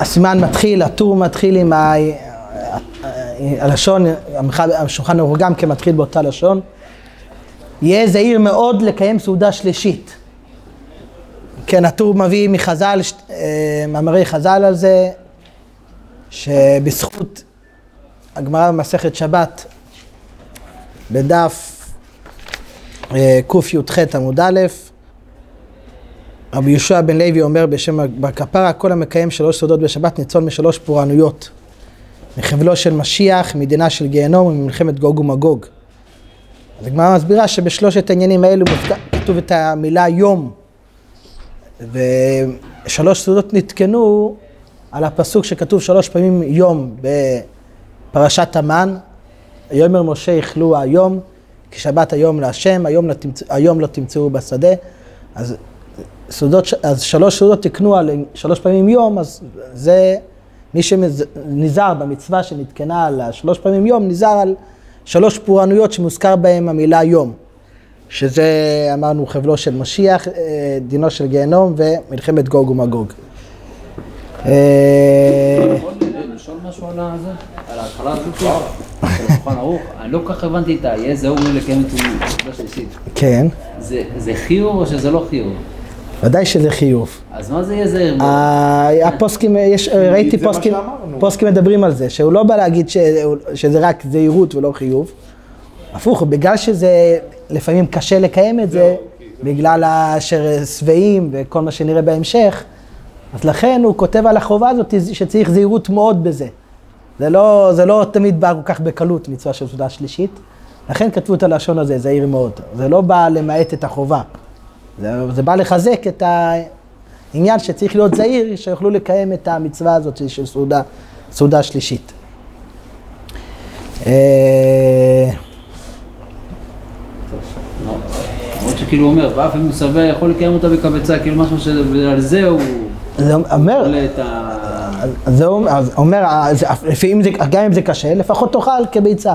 הסימן מתחיל, הטור מתחיל עם ה... הלשון, השולחן ערוך גם כן מתחיל באותה לשון. יהיה זהיר מאוד לקיים סעודה שלישית. כן, הטור מביא מחז"ל, אה, מאמרי חז"ל על זה, שבזכות הגמרא במסכת שבת, בדף אה, קי"ח עמוד א', רבי יהושע בן לוי אומר בשם בכפרה, כל המקיים שלוש סעודות בשבת ניצול משלוש פורענויות. מחבלו של משיח, מדינה של גיהנום וממלחמת גוג ומגוג. אז הגמרא מסבירה שבשלושת העניינים האלו כתוב את המילה יום. ושלוש סעודות נתקנו על הפסוק שכתוב שלוש פעמים יום בפרשת המן. יאמר משה יכלו היום, כי שבת היום להשם, היום לא, היום לא תמצאו בשדה. אז, סעודות, אז שלוש סעודות תקנו על שלוש פעמים יום, אז זה מי שנזהר במצווה שנתקנה על שלוש פעמים יום, נזהר על שלוש פורענויות שמוזכר בהן המילה יום. שזה אמרנו חבלו של משיח, אה, דינו של גיהנום ומלחמת גוג ומגוג. אה, לשאול משהו על זה? על ההתחלה הזאת של השולחן ערוך? אני לא כל כך הבנתי את ה... יהיה זהו לקיים את סעודה שלישית. כן. זה חיוב או שזה לא חיוב? ודאי שזה חיוב. אז מה זה יהיה זהיר? הפוסקים, יש, ראיתי פוסקים, פוסקים מדברים על זה, שהוא לא בא להגיד שזה רק זהירות ולא חיוב. הפוך, בגלל שזה לפעמים קשה לקיים את זה, בגלל אשר שבעים וכל מה שנראה בהמשך, אז לכן הוא כותב על החובה הזאת שצריך זהירות מאוד בזה. זה לא, זה לא תמיד בא כל כך בקלות, מצווה של סעודה שלישית. לכן כתבו את הלשון הזה, זהיר מאוד. זה לא בא למעט את החובה. זה, זה בא לחזק את העניין שצריך להיות זהיר, שיוכלו לקיים את המצווה הזאת של סעודה, סעודה שלישית. אה, למרות שכאילו הוא אומר, ואף אם הוא שבע יכול לקיים אותה בקבצה, כאילו משהו שעל זה הוא... זה אומר, זה אומר, גם אם זה קשה, לפחות תאכל כביצה.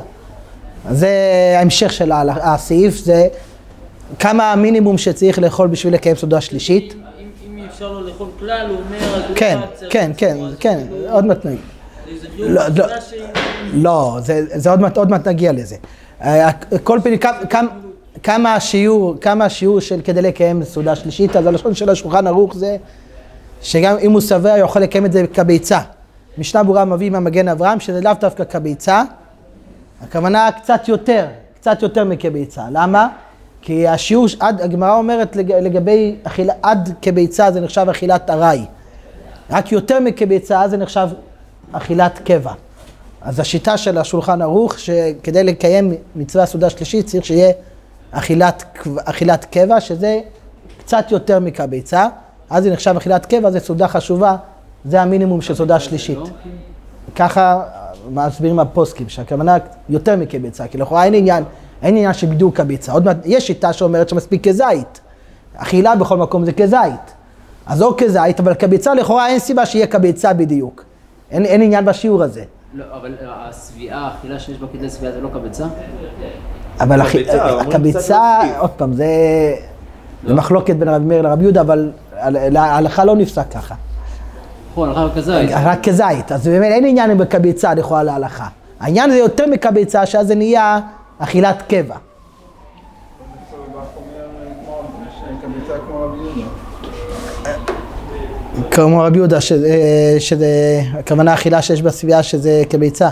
זה ההמשך של הסעיף, זה כמה המינימום שצריך לאכול בשביל לקיים סעודה שלישית. אם אפשר לו לאכול כלל, הוא אומר... כן, כן, כן, כן, עוד מעט נגיד. לא, לא, לא זה עוד מעט נגיע לזה. אה, כל פנים, כמה השיעור, כמה השיעור של כדי לקיים סעודה שלישית, אז הלשון של השולחן ערוך זה שגם אם הוא שבע, הוא יכול לקיים את זה כביצה. משנה ברורה מביא מהמגן אברהם, שזה לאו דווקא כביצה, הכוונה קצת יותר, קצת יותר מכביצה. למה? כי השיעור, עד, הגמרא אומרת לג, לגבי אכילה, עד כביצה זה נחשב אכילת ארעי. רק יותר מכביצה זה נחשב אכילת קבע. אז השיטה של השולחן ערוך, שכדי לקיים מצווה סעודה שלישית צריך שיהיה אכילת, אכילת קבע, שזה קצת יותר מכביצה. אז זה נחשב אכילת קבע, זה סעודה חשובה, זה המינימום של סעודה שלישית. ככה מסבירים הפוסקים, שהכוונה יותר מכביצה, כי לכאורה אין עניין אין עניין של בדיוק כביצה. עוד מעט, יש שיטה שאומרת שמספיק כזית. אכילה בכל מקום זה כזית. אז או כזית, אבל כביצה לכאורה אין סיבה שיהיה כביצה בדיוק. אין, אין עניין בשיעור הזה. לא, אבל השביעה, האכילה שיש בה כדי שביעה זה לא כביצה? אבל הכביצה, עוד פעם, זה, זה לא. מחלוקת בין רבי מאיר לרבי יהודה, אבל ההלכה לא נפסק ככה. נכון, הלכה כזית. רק כזית, אז באמת אין עניין בקביצה לכאורה להלכה. העניין זה יותר מקביצה, שאז זה נהיה אכילת קבע. כמו רבי יהודה, שזה, הכוונה אכילה שיש בסביעה שזה כביצה.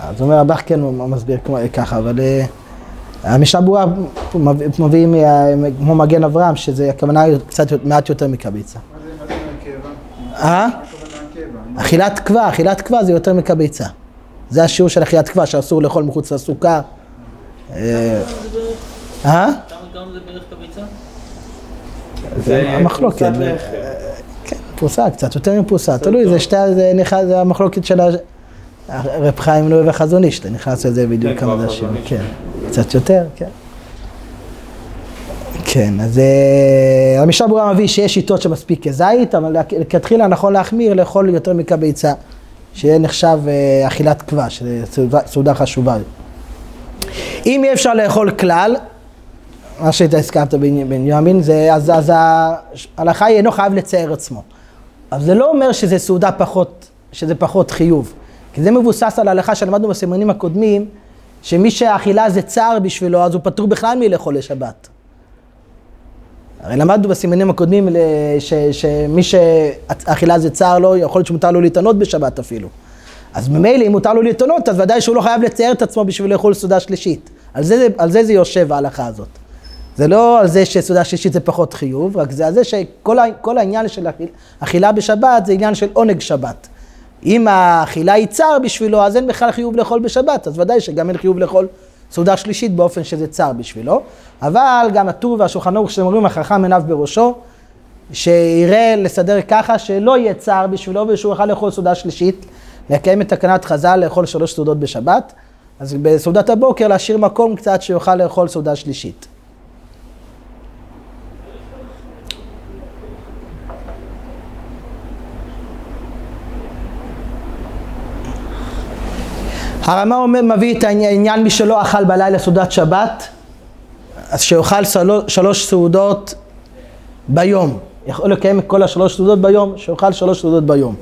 אז אומר הבח כן, הוא מסביר ככה, אבל אה, המשנה ברורה מביאים כמו מגן אברהם, שזה הכוונה קצת מעט יותר מקביצה. מה זה קבע? אה? אכילת קבע, אכילת קבע זה יותר מקביצה. זה השיעור של אכילת קבע, שאסור לאכול מחוץ לסוכה. אה? כמה זה בערך כביצה? זה המחלוקת. כן, פרוסה, קצת יותר מפרוסה, תלוי, זה שתי, זה המחלוקת של רב חיים נוי וחזון איש, אתה נכנס לזה בדיוק כמה דשים, כן, קצת יותר, כן. כן, אז אה, המשנה ברורה מביא שיש שיטות שמספיק כזית, אבל לכתחילה נכון להחמיר לאכול יותר מכביצה. שיהיה נחשב אה, אכילת שזו סעודה חשובה. אם אי אפשר לאכול כלל, מה שאתה הזכרת בנימין, זה, אז, אז ההלכה היא אינו חייב לצייר עצמו. אבל זה לא אומר שזה סעודה פחות, שזה פחות חיוב. כי זה מבוסס על ההלכה שלמדנו בסימנים הקודמים, שמי שהאכילה זה צער בשבילו, אז הוא פטור בכלל מלאכול לשבת. הרי למדנו בסימנים הקודמים ש, שמי שהאכילה זה צער לו, יכול להיות שמותר לו להתענות בשבת אפילו. אז ממילא אם מותר לו להתענות, אז ודאי שהוא לא חייב לצייר את עצמו בשביל לאכול סעודה שלישית. על זה, על זה זה יושב ההלכה הזאת. זה לא על זה שסעודה שלישית זה פחות חיוב, רק זה על זה שכל העניין של אכילה בשבת זה עניין של עונג שבת. אם האכילה היא צר בשבילו, אז אין בכלל חיוב לאכול בשבת, אז ודאי שגם אין חיוב לאכול סעודה שלישית באופן שזה צר בשבילו. אבל גם הטור והשולחן ערוך שאומרים החכם עיניו בראשו, שיראה לסדר ככה שלא יהיה צר בשבילו ושהוא יוכל לאכול סעודה שלישית, לקיים את תקנת חז"ל לאכול שלוש סעודות בשבת. אז בסעודת הבוקר להשאיר מקום קצת שיוכל לאכול סעודה שלישית. הרמ"א מביא את העניין מי שלא אכל בלילה סעודת שבת, אז שיאכל שלוש סעודות ביום. יכול לקיים את כל השלוש סעודות ביום, שיאכל שלוש סעודות ביום.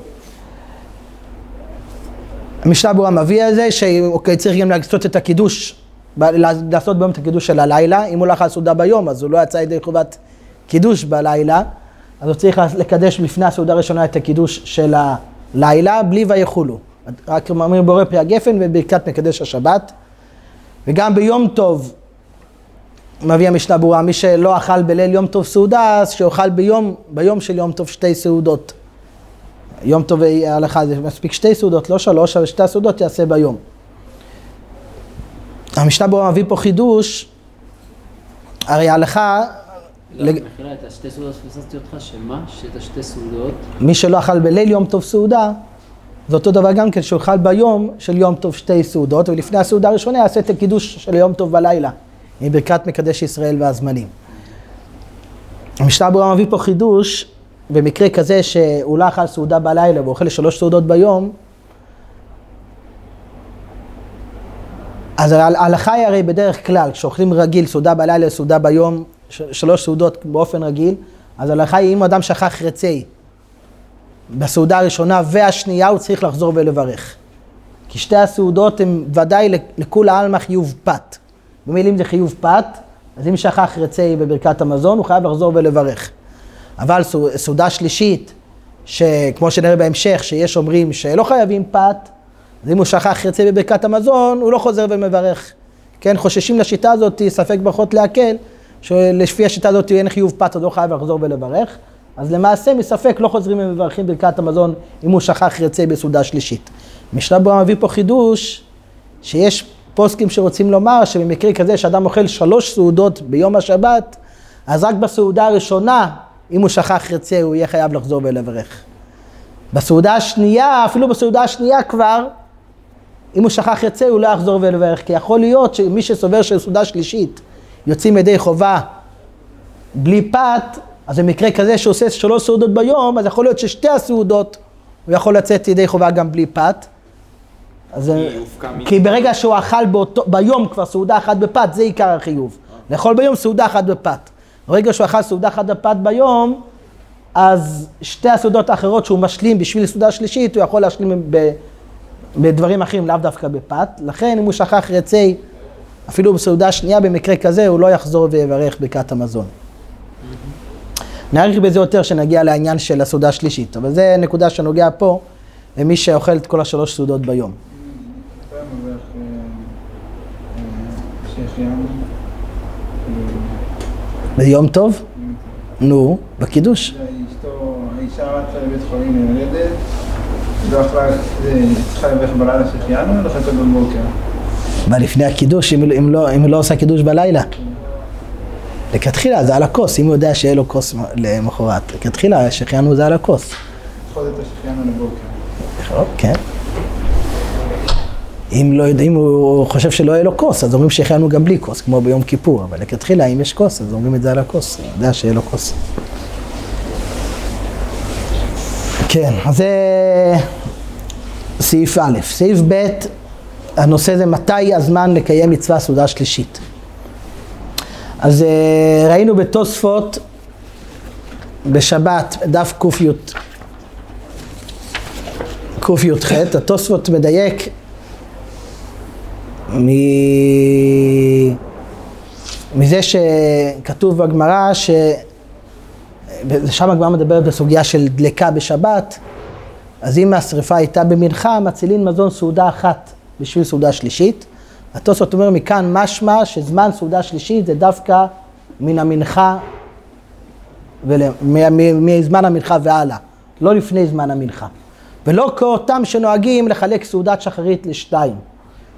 המשנה ברורה מביא את זה, שאוקיי, צריך גם לעשות את הקידוש, לעשות ביום את הקידוש של הלילה. אם הוא לא אכל סעודה ביום, אז הוא לא יצא ידי חובת קידוש בלילה, אז הוא צריך לקדש לפני הסעודה הראשונה את הקידוש של הלילה, בלי ויכולו. רק אומרים בורא פרי הגפן וברכת מקדש השבת. וגם ביום טוב, מביא המשנה ברורה, מי שלא אכל בליל יום טוב סעודה, אז שיאכל ביום, ביום של יום טוב שתי סעודות. יום טוב ההלכה זה מספיק שתי סעודות, לא שלוש, אבל שתי הסעודות יעשה ביום. המשנה ברורה מביא פה חידוש, הרי ההלכה... לא, מחילה, את השתי סעודות פספסתי אותך, שמה? שאת השתי סעודות? מי שלא אכל בליל יום טוב סעודה, זה אותו דבר גם כן, שהוא אכל ביום של יום טוב שתי סעודות, ולפני הסעודה הראשונה יעשה את הקידוש של יום טוב בלילה, עם ברכת מקדש ישראל והזמנים. המשנה ברורה מביא פה חידוש, במקרה כזה שהוא לא אכל סעודה בלילה ואוכל שלוש סעודות ביום, אז ההלכה היא הרי בדרך כלל, כשאוכלים רגיל סעודה בלילה, סעודה ביום, שלוש סעודות באופן רגיל, אז ההלכה היא אם אדם שכח רצי בסעודה הראשונה והשנייה, הוא צריך לחזור ולברך. כי שתי הסעודות הן ודאי לכולה עלמא חיוב פת. במילים זה חיוב פת, אז אם שכח רצי בברכת המזון, הוא חייב לחזור ולברך. אבל סעודה שלישית, שכמו שנראה בהמשך, שיש אומרים שלא חייבים פת, אז אם הוא שכח רצי בברכת המזון, הוא לא חוזר ומברך. כן, חוששים לשיטה הזאת, ספק ברכות להקל, שלפי השיטה הזאת אין חיוב פת, אז לא חייב לחזור ולברך. אז למעשה מספק לא חוזרים ומברכים ברכת המזון אם הוא שכח רצי בסעודה שלישית. משנה ברורה מביא פה חידוש שיש פוסקים שרוצים לומר שבמקרה כזה שאדם אוכל שלוש סעודות ביום השבת, אז רק בסעודה הראשונה, אם הוא שכח רצי, הוא יהיה חייב לחזור ולברך. בסעודה השנייה, אפילו בסעודה השנייה כבר, אם הוא שכח רצי, הוא לא יחזור ולברך. כי יכול להיות שמי שסובר של סעודה שלישית יוצאים ידי חובה בלי פת, אז במקרה כזה שעושה שלוש סעודות ביום, אז יכול להיות ששתי הסעודות הוא יכול לצאת ידי חובה גם בלי פת. אז כי ברגע שהוא אכל באותו, ביום כבר סעודה אחת בפת, זה עיקר החיוב. לאכול ביום סעודה אחת בפת. ברגע שהוא אכל סעודה אחת בפת ביום, אז שתי הסעודות האחרות שהוא משלים בשביל סעודה שלישית, הוא יכול להשלים ב, בדברים אחרים, לאו דווקא בפת. לכן אם הוא שכח רצי, אפילו בסעודה שנייה במקרה כזה, הוא לא יחזור ויברך ברכת המזון. נאריך בזה יותר שנגיע לעניין של הסעודה השלישית, אבל זה נקודה שנוגע פה למי שאוכל את כל השלוש סעודות ביום. ביום טוב? נו, בקידוש. האישה רצה לבית חולים לילדת, לא יכלה, צריכה לברך בלילה שהחיינו, לחכות בבוקר. מה, לפני הקידוש, אם לא, לא עושה קידוש בלילה? לכתחילה זה על הכוס, אם הוא יודע שיהיה לו כוס למחרת. לכתחילה שהחיינו זה על הכוס. כן. אם לא יודעים, הוא חושב שלא יהיה לו כוס, אז אומרים שהחיינו גם בלי כוס, כמו ביום כיפור. אבל לכתחילה, אם יש כוס, אז אומרים את זה על הכוס. הוא יודע שיהיה לו כוס. כן, אז זה סעיף א'. סעיף ב', הנושא זה מתי הזמן לקיים מצווה סעודה שלישית. אז אה, ראינו בתוספות בשבת, דף ק"י, קי"ח, התוספות מדייק מ... מזה שכתוב בגמרא, ש... שם הגמרא מדברת בסוגיה של דלקה בשבת, אז אם השרפה הייתה במנחה, מצילין מזון סעודה אחת בשביל סעודה שלישית. התוספות אומר מכאן משמע שזמן סעודה שלישית זה דווקא מן המנחה, ול... מזמן המנחה והלאה, לא לפני זמן המנחה. ולא כאותם שנוהגים לחלק סעודת שחרית לשתיים.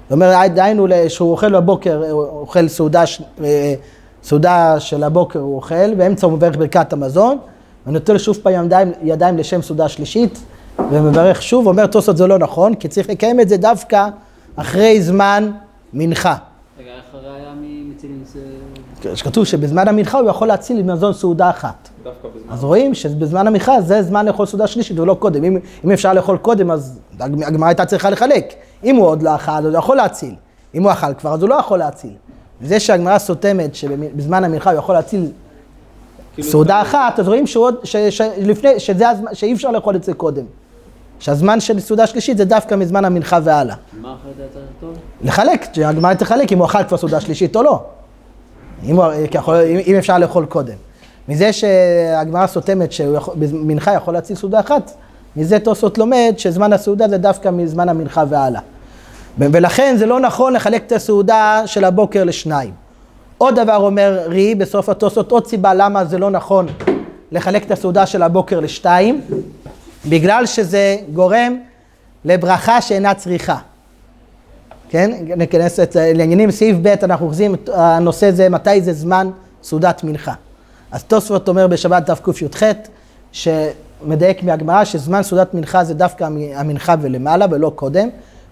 זאת אומרת, דהיינו שהוא אוכל בבוקר, הוא אוכל סעודה, אה, סעודה של הבוקר הוא אוכל, באמצע הוא מברך ברכת המזון, ונוטל שוב פעם ידיים, ידיים לשם סעודה שלישית, ומברך שוב, אומר תוספות זה לא נכון, כי צריך לקיים את זה דווקא אחרי זמן מנחה. רגע, איך הראיה ממצילים זה... שכתוב שבזמן המנחה הוא יכול להציל מזון סעודה אחת. דווקא בזמן. אז רואים שבזמן המנחה זה זמן לאכול סעודה שלישית ולא קודם. אם, אם אפשר לאכול קודם, אז הגמרא הייתה צריכה לחלק. אם הוא עוד לא אכל, אז הוא יכול להציל. אם הוא אכל כבר, אז הוא לא יכול להציל. וזה שהגמרא סותמת שבזמן המנחה הוא יכול להציל סעודה אחת, אז רואים שעוד, ש, ש, לפני, שזה הזמן, שאי אפשר לאכול את זה קודם. שהזמן של סעודה שלישית זה דווקא מזמן המנחה והלאה. מה אחרת היה צריך טוב? לחלק, שהגמרא תחלק אם הוא אכל כבר סעודה שלישית או לא. אם, הוא, אם, אם אפשר לאכול קודם. מזה שהגמרא סותמת שמנחה יכול להציל סעודה אחת, מזה תוספות לומד שזמן הסעודה זה דווקא מזמן המנחה והלאה. ולכן זה לא נכון לחלק את הסעודה של הבוקר לשניים. עוד דבר אומר רי, בסוף התוספות, עוד סיבה למה זה לא נכון לחלק את הסעודה של הבוקר לשתיים, בגלל שזה גורם לברכה שאינה צריכה. כן? ניכנס לעניינים, סעיף ב', אנחנו אוחזים הנושא זה, מתי זה זמן סעודת מנחה. אז תוספות אומר בשבת תקי"ח, שמדייק מהגמרא שזמן סעודת מנחה זה דווקא המנחה ולמעלה ולא קודם,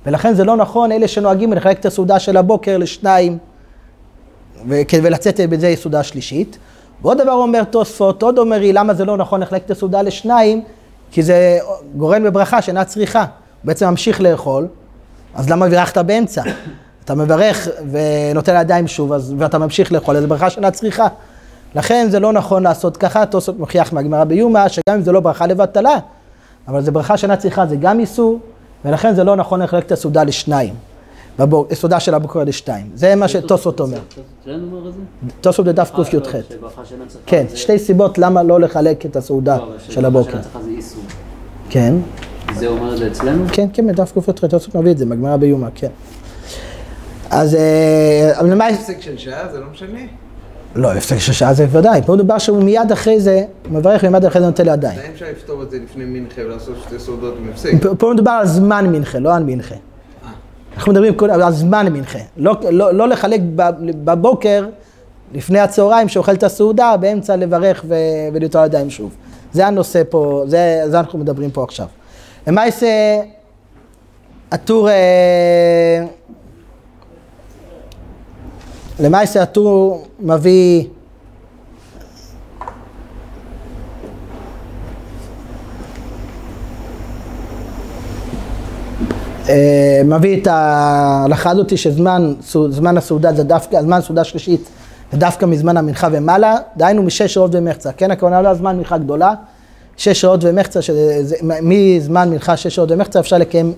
ולכן זה לא נכון אלה שנוהגים לחלק את הסעודה של הבוקר לשניים, ולצאת בזה סעודה שלישית. ועוד דבר אומר תוספות, עוד אומר היא, למה זה לא נכון לחלק את הסעודה לשניים? כי זה גורם בברכה שאינה צריכה. בעצם ממשיך לאכול, אז למה בירכת באמצע? אתה מברך ונותן לידיים שוב, אז, ואתה ממשיך לאכול, אז ברכה שאינה צריכה. לכן זה לא נכון לעשות ככה, תוספות מוכיח מהגמרא ביומא, שגם אם זה לא ברכה לבטלה, אבל זה ברכה שאינה צריכה, זה גם איסור, ולכן זה לא נכון לחלק את הסעודה לשניים. הסעודה של הבוקר לשתיים. זה מה שתוספות אומר. את זה? תוספות בדף אה, קי"ח. כן, שתי סיבות למה לא לחלק את הסעודה לא, של הבוקר. כן, זה אומר את זה אצלנו? כן, כן, בדף קי"ח, תוספות מביא את זה, בגמרא ביומא, כן. אז אה, למה... הפסק של שעה זה לא משנה? לא, הפסק של שעה זה ודאי. פה מדובר שהוא מיד אחרי זה, הוא מברך ומיד אחרי זה נוטל לידיים. האם אפשר לפתור את זה לפני מנחה ולעשות שתי סעודות עם הפסק? פה- פה מדובר על זמן מנחה, לא על מנחה. אנחנו מדברים קודם על זמן מנחה. לא, לא, לא לחלק בבוקר, לפני הצהריים, שאוכל את הסעודה, באמצע לברך ו- ולטול ידיים שוב. זה הנושא פה, זה, זה אנחנו מדברים פה עכשיו. למעשה, הטור... אה, למעשה הטור מביא... מביא את ההלכה הזאתי שזמן זמן הסעודה זה דווקא, זמן סעודה שלישית זה דווקא מזמן המנחה ומעלה, דהיינו משש שעות ומחצה, כן? הכוונה לא הזמן מנחה גדולה, שש שעות ומחצה, שזה, מזמן מנחה שש שעות ומחצה אפשר לקיים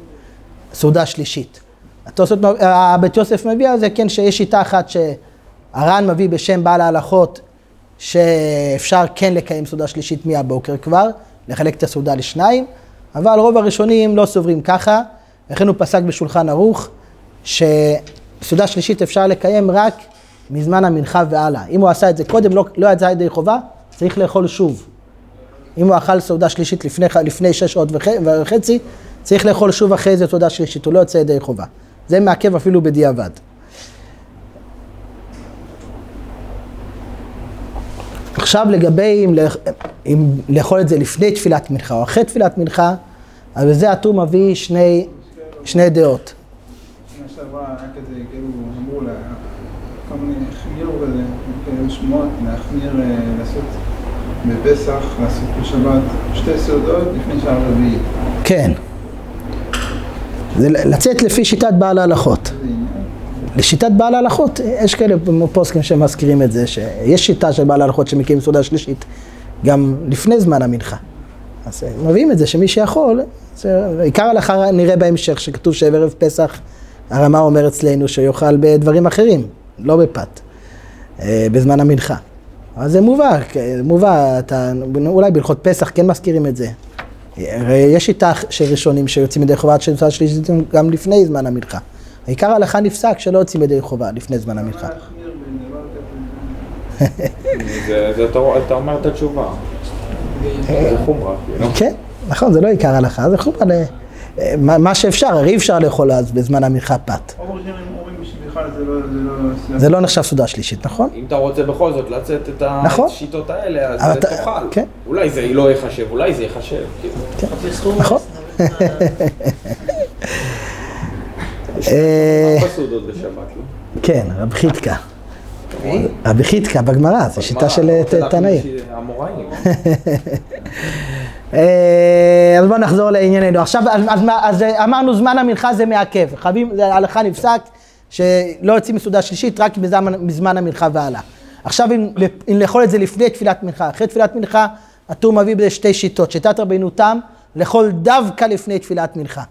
סעודה שלישית. התוספות, הבית יוסף מביא על זה, כן, שיש שיטה אחת שהר"ן מביא בשם בעל ההלכות, שאפשר כן לקיים סעודה שלישית מהבוקר כבר, לחלק את הסעודה לשניים, אבל רוב הראשונים לא סוברים ככה, לכן הוא פסק בשולחן ערוך, שסעודה שלישית אפשר לקיים רק מזמן המנחה והלאה. אם הוא עשה את זה קודם, לא, לא יצא ידי חובה, צריך לאכול שוב. אם הוא אכל סעודה שלישית לפני, לפני שש שעות וח- וחצי, צריך לאכול שוב אחרי זה סעודה שלישית, הוא לא יוצא ידי חובה. זה מעכב אפילו בדיעבד. עכשיו לגבי אם, אם לאכול את זה לפני תפילת מנחה או אחרי תפילת מנחה, אז בזה הטור מביא שני, שני דעות. בפסח, לעשות בשבת שתי סעודות לפני שעה רביעית. כן. זה לצאת לפי שיטת בעל ההלכות. לשיטת בעל ההלכות, יש כאלה פוסקים שמזכירים את זה, שיש שיטה של בעל ההלכות שמקיים סעודה שלישית גם לפני זמן המנחה. אז אה, מביאים את זה שמי שיכול, זה עיקר ההלכה נראה בהמשך, שכתוב שערב פסח הרמה אומר אצלנו שיאכל בדברים אחרים, לא בפת, אה, בזמן המנחה. אז זה מובא, מובא, אתה, אולי בהלכות פסח כן מזכירים את זה. הרי יש שיטה של ראשונים שיוצאים ידי חובה עד שמצווה שלישית גם לפני זמן המנחה. עיקר ההלכה נפסק שלא יוצאים ידי חובה לפני זמן אתה- אתה אומר את התשובה. חומרה, כאילו. כן, נכון, זה לא עיקר ההלכה, זה חובה ל... מה מה שאפשר, הרי אי אפשר לאכול אז בזמן המנחה פת. זה לא... לא... זה לא נחשב סעודה שלישית, נכון? אם אתה רוצה בכל זאת לצאת את נכון. השיטות האלה, אז תאכל. כן. אולי זה לא ייחשב, אולי זה ייחשב. כאילו. חומץ, נכון. אה, לא? כן, רב חיתקה. רבי חיתקה בגמרא, זו שיטה של תנאים. המוראים. אה, אז בואו נחזור לענייננו. עכשיו, אז, אה, אמרנו זמן המנחה זה מעכב. חייבים, ההלכה נפסק, שלא יוצאים מסעודה שלישית רק בזמן, המנחה והלאה. עכשיו, אם, אם לאכול את זה לפני תפילת מנחה, אחרי תפילת מנחה, הטור מביא בזה שתי שיטות. שיטת רבינו תם, לאכול דווקא לפני תפילת מנחה.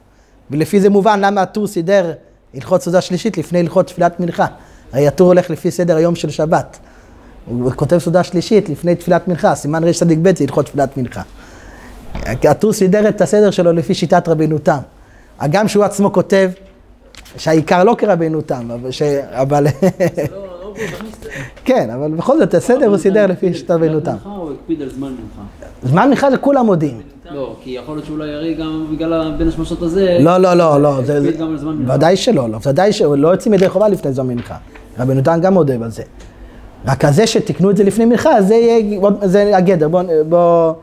ולפי זה מובן למה הטור סידר הלכות סעודה שלישית לפני הלכות תפילת מנחה. הרי הטור הולך לפי סדר היום של שבת. הוא כותב סעודה שלישית לפני תפילת מנחה, סימן רצ"ב זה הלכות תפילת מנחה. הטור סידר את הסדר שלו לפי שיטת רבינו תם. הגם שהוא עצמו כותב שהעיקר לא כרבינו תם, אבל... ש... אבל... לא, לא. כן, אבל בכל זאת הסדר הוא סידר לפי שיטת רבינו תם. או הקפיד על זמן מנחה? זמן מנחה זה כולם מודים. לא, כי יכול להיות שאולי הרי גם בגלל בין השמשות הזה... לא, לא, לא, לא, זה. ודאי שלא, לא, ודאי שלא יוצאים ידי חובה לפני זמן מנחה. רבנו תם גם מודה בזה. רק הזה שתיקנו את זה לפני מנחה, זה יהיה, זה הגדר, בוא, בוא,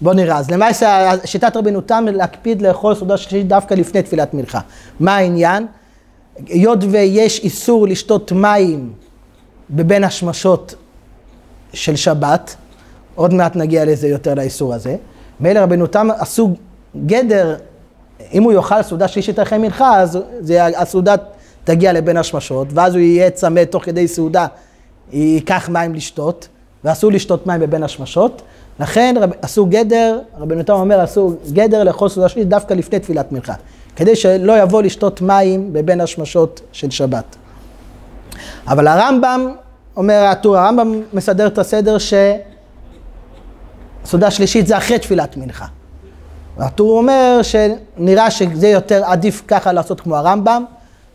בוא נראה. אז למעשה שיטת רבנו תם להקפיד לאכול סעודה שלישית דווקא לפני תפילת מנחה. מה העניין? היות ויש איסור לשתות מים בבין השמשות של שבת, עוד מעט נגיע לזה יותר לאיסור הזה. מילא רבנו תם עשו גדר, אם הוא יאכל סעודה שלישית אחרי מנחה, אז זה, הסעודה תגיע לבין השמשות, ואז הוא יהיה צמא תוך כדי סעודה, ייקח מים לשתות, ואסור לשתות מים בבין השמשות. לכן רב, עשו גדר, רבנו תם אומר, עשו גדר לאכול סעודה שלישית דווקא לפני תפילת מנחה, כדי שלא יבוא לשתות מים בבין השמשות של שבת. אבל הרמב"ם, אומר הטור, הרמב"ם מסדר את הסדר שסעודה שלישית זה אחרי תפילת מנחה. והטור אומר שנראה שזה יותר עדיף ככה לעשות כמו הרמב"ם,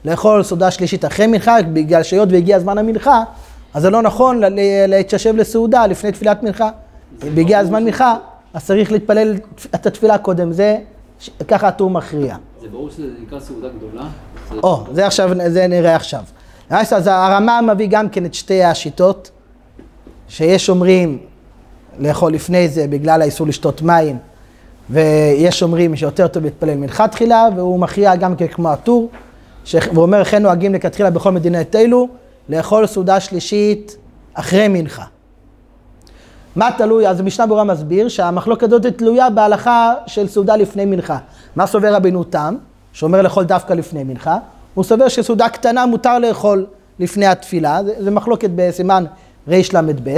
לאכול סעודה שלישית אחרי מנחה, בגלל שהיות והגיע זמן המנחה, אז זה לא נכון להתיישב לסעודה לפני תפילת מנחה. בהגיע זמן מנחה, אז צריך להתפלל את התפילה קודם, זה, ש- ככה הטור מכריע. זה ברור שזה נקרא סעודה גדולה. או, זה עכשיו, זה נראה עכשיו. אז אז הרמ"א מביא גם כן את שתי השיטות, שיש אומרים לאכול לפני זה בגלל האיסור לשתות מים, ויש אומרים שיותר טוב להתפלל מנחה תחילה, והוא מכריע גם כן כמו הטור, והוא אומר, לכן נוהגים לכתחילה בכל מדינת אלו, לאכול סעודה שלישית אחרי מנחה. מה תלוי? אז המשנה ברורה מסביר שהמחלוקת הזאת תלויה בהלכה של סעודה לפני מנחה. מה סובר רבינו תם, שאומר לאכול דווקא לפני מנחה? הוא סובר שסעודה קטנה מותר לאכול לפני התפילה, זה, זה מחלוקת בסימן רל"ב.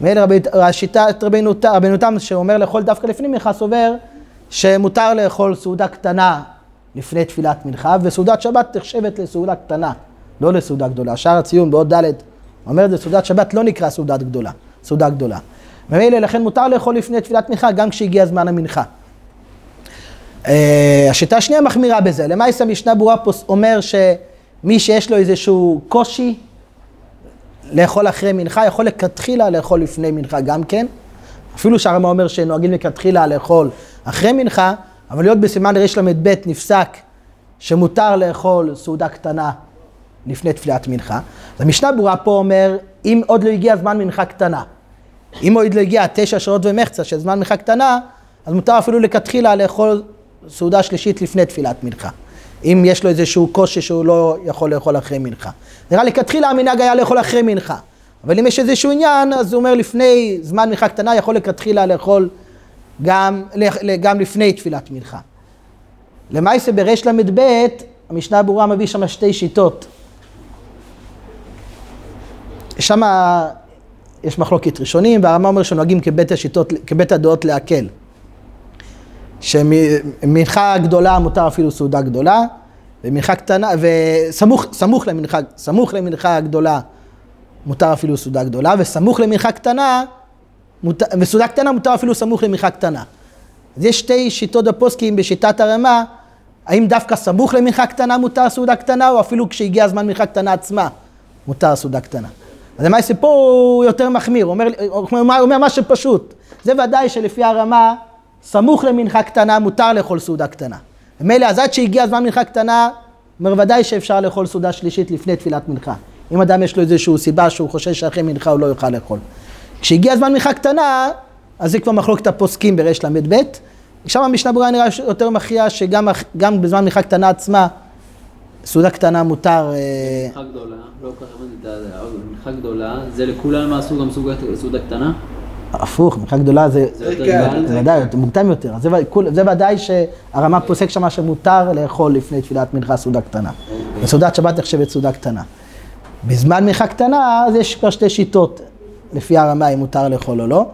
ואלה השיטת רבינו, רבינו תם שאומר לאכול דווקא לפני מנחה סובר שמותר לאכול סעודה קטנה לפני תפילת מנחה, וסעודת שבת נחשבת לסעודה קטנה, לא לסעודה גדולה. שער הציון בעוד ד' אומר את זה, סעודת שבת לא נקרא סעודת גדולה, סעודה גדולה. ממילא לכן מותר לאכול לפני תפילת מנחה גם כשהגיע זמן המנחה. אה, השיטה השנייה מחמירה בזה. למעשה המשנה ברורה פה אומר שמי שיש לו איזשהו קושי לאכול אחרי מנחה, יכול לכתחילה לאכול לפני מנחה גם כן. אפילו שהרמב"ם אומר שנוהגים לכתחילה לאכול אחרי מנחה, אבל להיות בסימן רל"ב נפסק שמותר לאכול סעודה קטנה לפני תפילת מנחה. אז המשנה ברורה פה אומר, אם עוד לא הגיע זמן מנחה קטנה, אם עוד לא הגיע תשע שעות ומחצה של זמן מנחה קטנה, אז מותר אפילו לכתחילה לאכול סעודה שלישית לפני תפילת מנחה. אם יש לו איזשהו קושי שהוא לא יכול לאכול אחרי מנחה. נראה לכתחילה המנהג היה לאכול אחרי מנחה. אבל אם יש איזשהו עניין, אז הוא אומר לפני זמן מנחה קטנה, יכול לכתחילה לאכול גם, גם לפני תפילת מנחה. למעשה ברל"ב, המשנה הברורה מביא שם שתי שיטות. שם יש מחלוקת ראשונים, והרמב"ם אומר שנוהגים כבית השיטות, כבית הדעות להקל. שמנחה גדולה מותר אפילו סעודה גדולה, ומנחה קטנה, וסמוך סמוך למנחה, סמוך למנחה גדולה מותר אפילו סעודה גדולה, וסמוך למנחה קטנה, מותר, וסעודה קטנה מותר אפילו סמוך למנחה קטנה. אז יש שתי שיטות בפוסקים בשיטת הרמה, האם דווקא סמוך למנחה קטנה מותר סעודה קטנה, או אפילו כשהגיע הזמן מנחה קטנה עצמה מותר סעודה קטנה. אז למעשה פה הוא יותר מחמיר, הוא אומר, אומר, אומר משהו פשוט. זה ודאי שלפי הרמה, סמוך למנחה קטנה מותר לאכול סעודה קטנה. ומילא, אז עד שהגיע הזמן מנחה קטנה, אומר ודאי שאפשר לאכול סעודה שלישית לפני תפילת מנחה. אם אדם יש לו איזושהי סיבה שהוא חושש שאחרי מנחה הוא לא יוכל לאכול. כשהגיע הזמן מנחה קטנה, אז זה כבר מחלוקת הפוסקים בריש ל"ב. שם המשנה ברורה נראה יותר מכריע שגם גם בזמן מנחה קטנה עצמה, סעודה קטנה מותר... אה, מנחה גדולה, לא כל כך הבנתי את זה, אבל מנחה גדולה, זה לכולם עשו גם סעודה- קטנה? הפוך, מנחה גדולה זה... זה יותר כן, ודאי, זה מוקדם יותר. זה, ודאי שהרמה פוסק שמה שמותר לאכול לפני תפילת מנחה סעודה קטנה. וסעודת שבת נחשבת סעודה קטנה. בזמן מנחה קטנה, אז יש כבר שתי שיטות, לפי הרמה, אם מותר לאכול או לא.